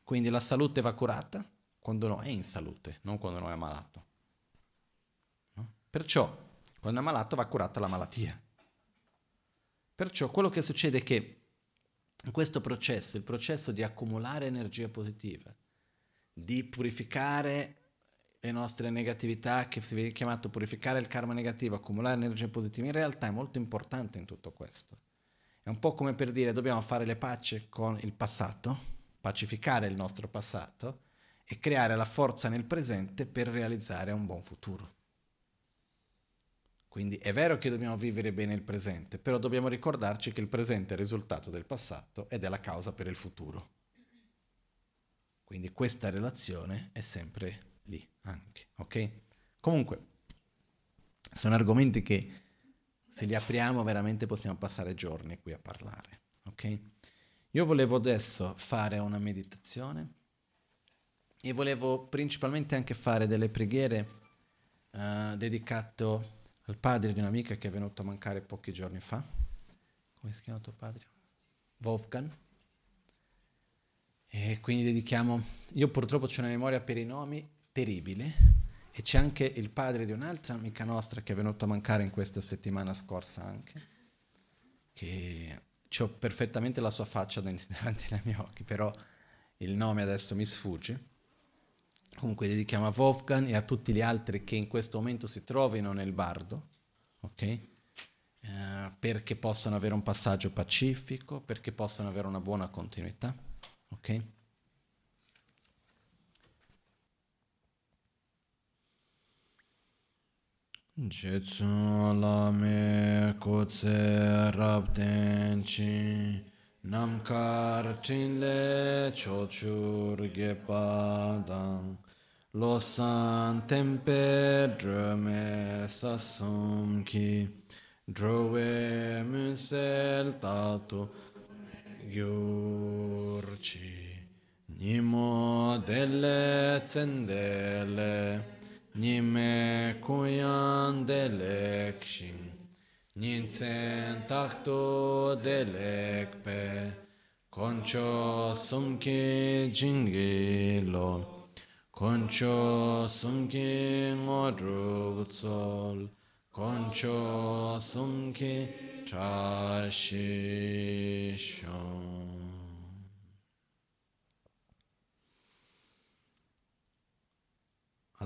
Quindi la salute va curata quando uno è in salute, non quando uno è malato. No? Perciò, quando è malato va curata la malattia. Perciò quello che succede è che in questo processo, il processo di accumulare energia positiva, di purificare le nostre negatività, che si viene chiamato purificare il karma negativo, accumulare energia positiva, in realtà è molto importante in tutto questo. È un po' come per dire dobbiamo fare le pace con il passato, pacificare il nostro passato e creare la forza nel presente per realizzare un buon futuro. Quindi è vero che dobbiamo vivere bene il presente, però dobbiamo ricordarci che il presente è il risultato del passato ed è la causa per il futuro. Quindi questa relazione è sempre lì anche, ok? Comunque, sono argomenti che se li apriamo veramente possiamo passare giorni qui a parlare, ok? Io volevo adesso fare una meditazione e volevo principalmente anche fare delle preghiere uh, dedicate al padre di un'amica che è venuto a mancare pochi giorni fa. Come si chiama tuo padre? Wolfgang. E quindi dedichiamo, io purtroppo ho una memoria per i nomi terribile e c'è anche il padre di un'altra amica nostra che è venuto a mancare in questa settimana scorsa anche, che ho perfettamente la sua faccia davanti ai miei occhi, però il nome adesso mi sfugge. Comunque dedichiamo a Wolfgang e a tutti gli altri che in questo momento si trovino nel bardo, ok? Eh, perché possano avere un passaggio pacifico, perché possano avere una buona continuità, ok? Jetsu lame kutse rabden chi namkar chinle chochur gepadang losan tempe drome sasum ki drove musel tatu gyurchi nimo delle zendele Nime kuyan delekşin, ninsen takto delekpe, koncho sumki jingilo, koncho sumki ngorutsol, koncho sumki trashishon.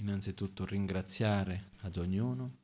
innanzitutto ringraziare ad ognuno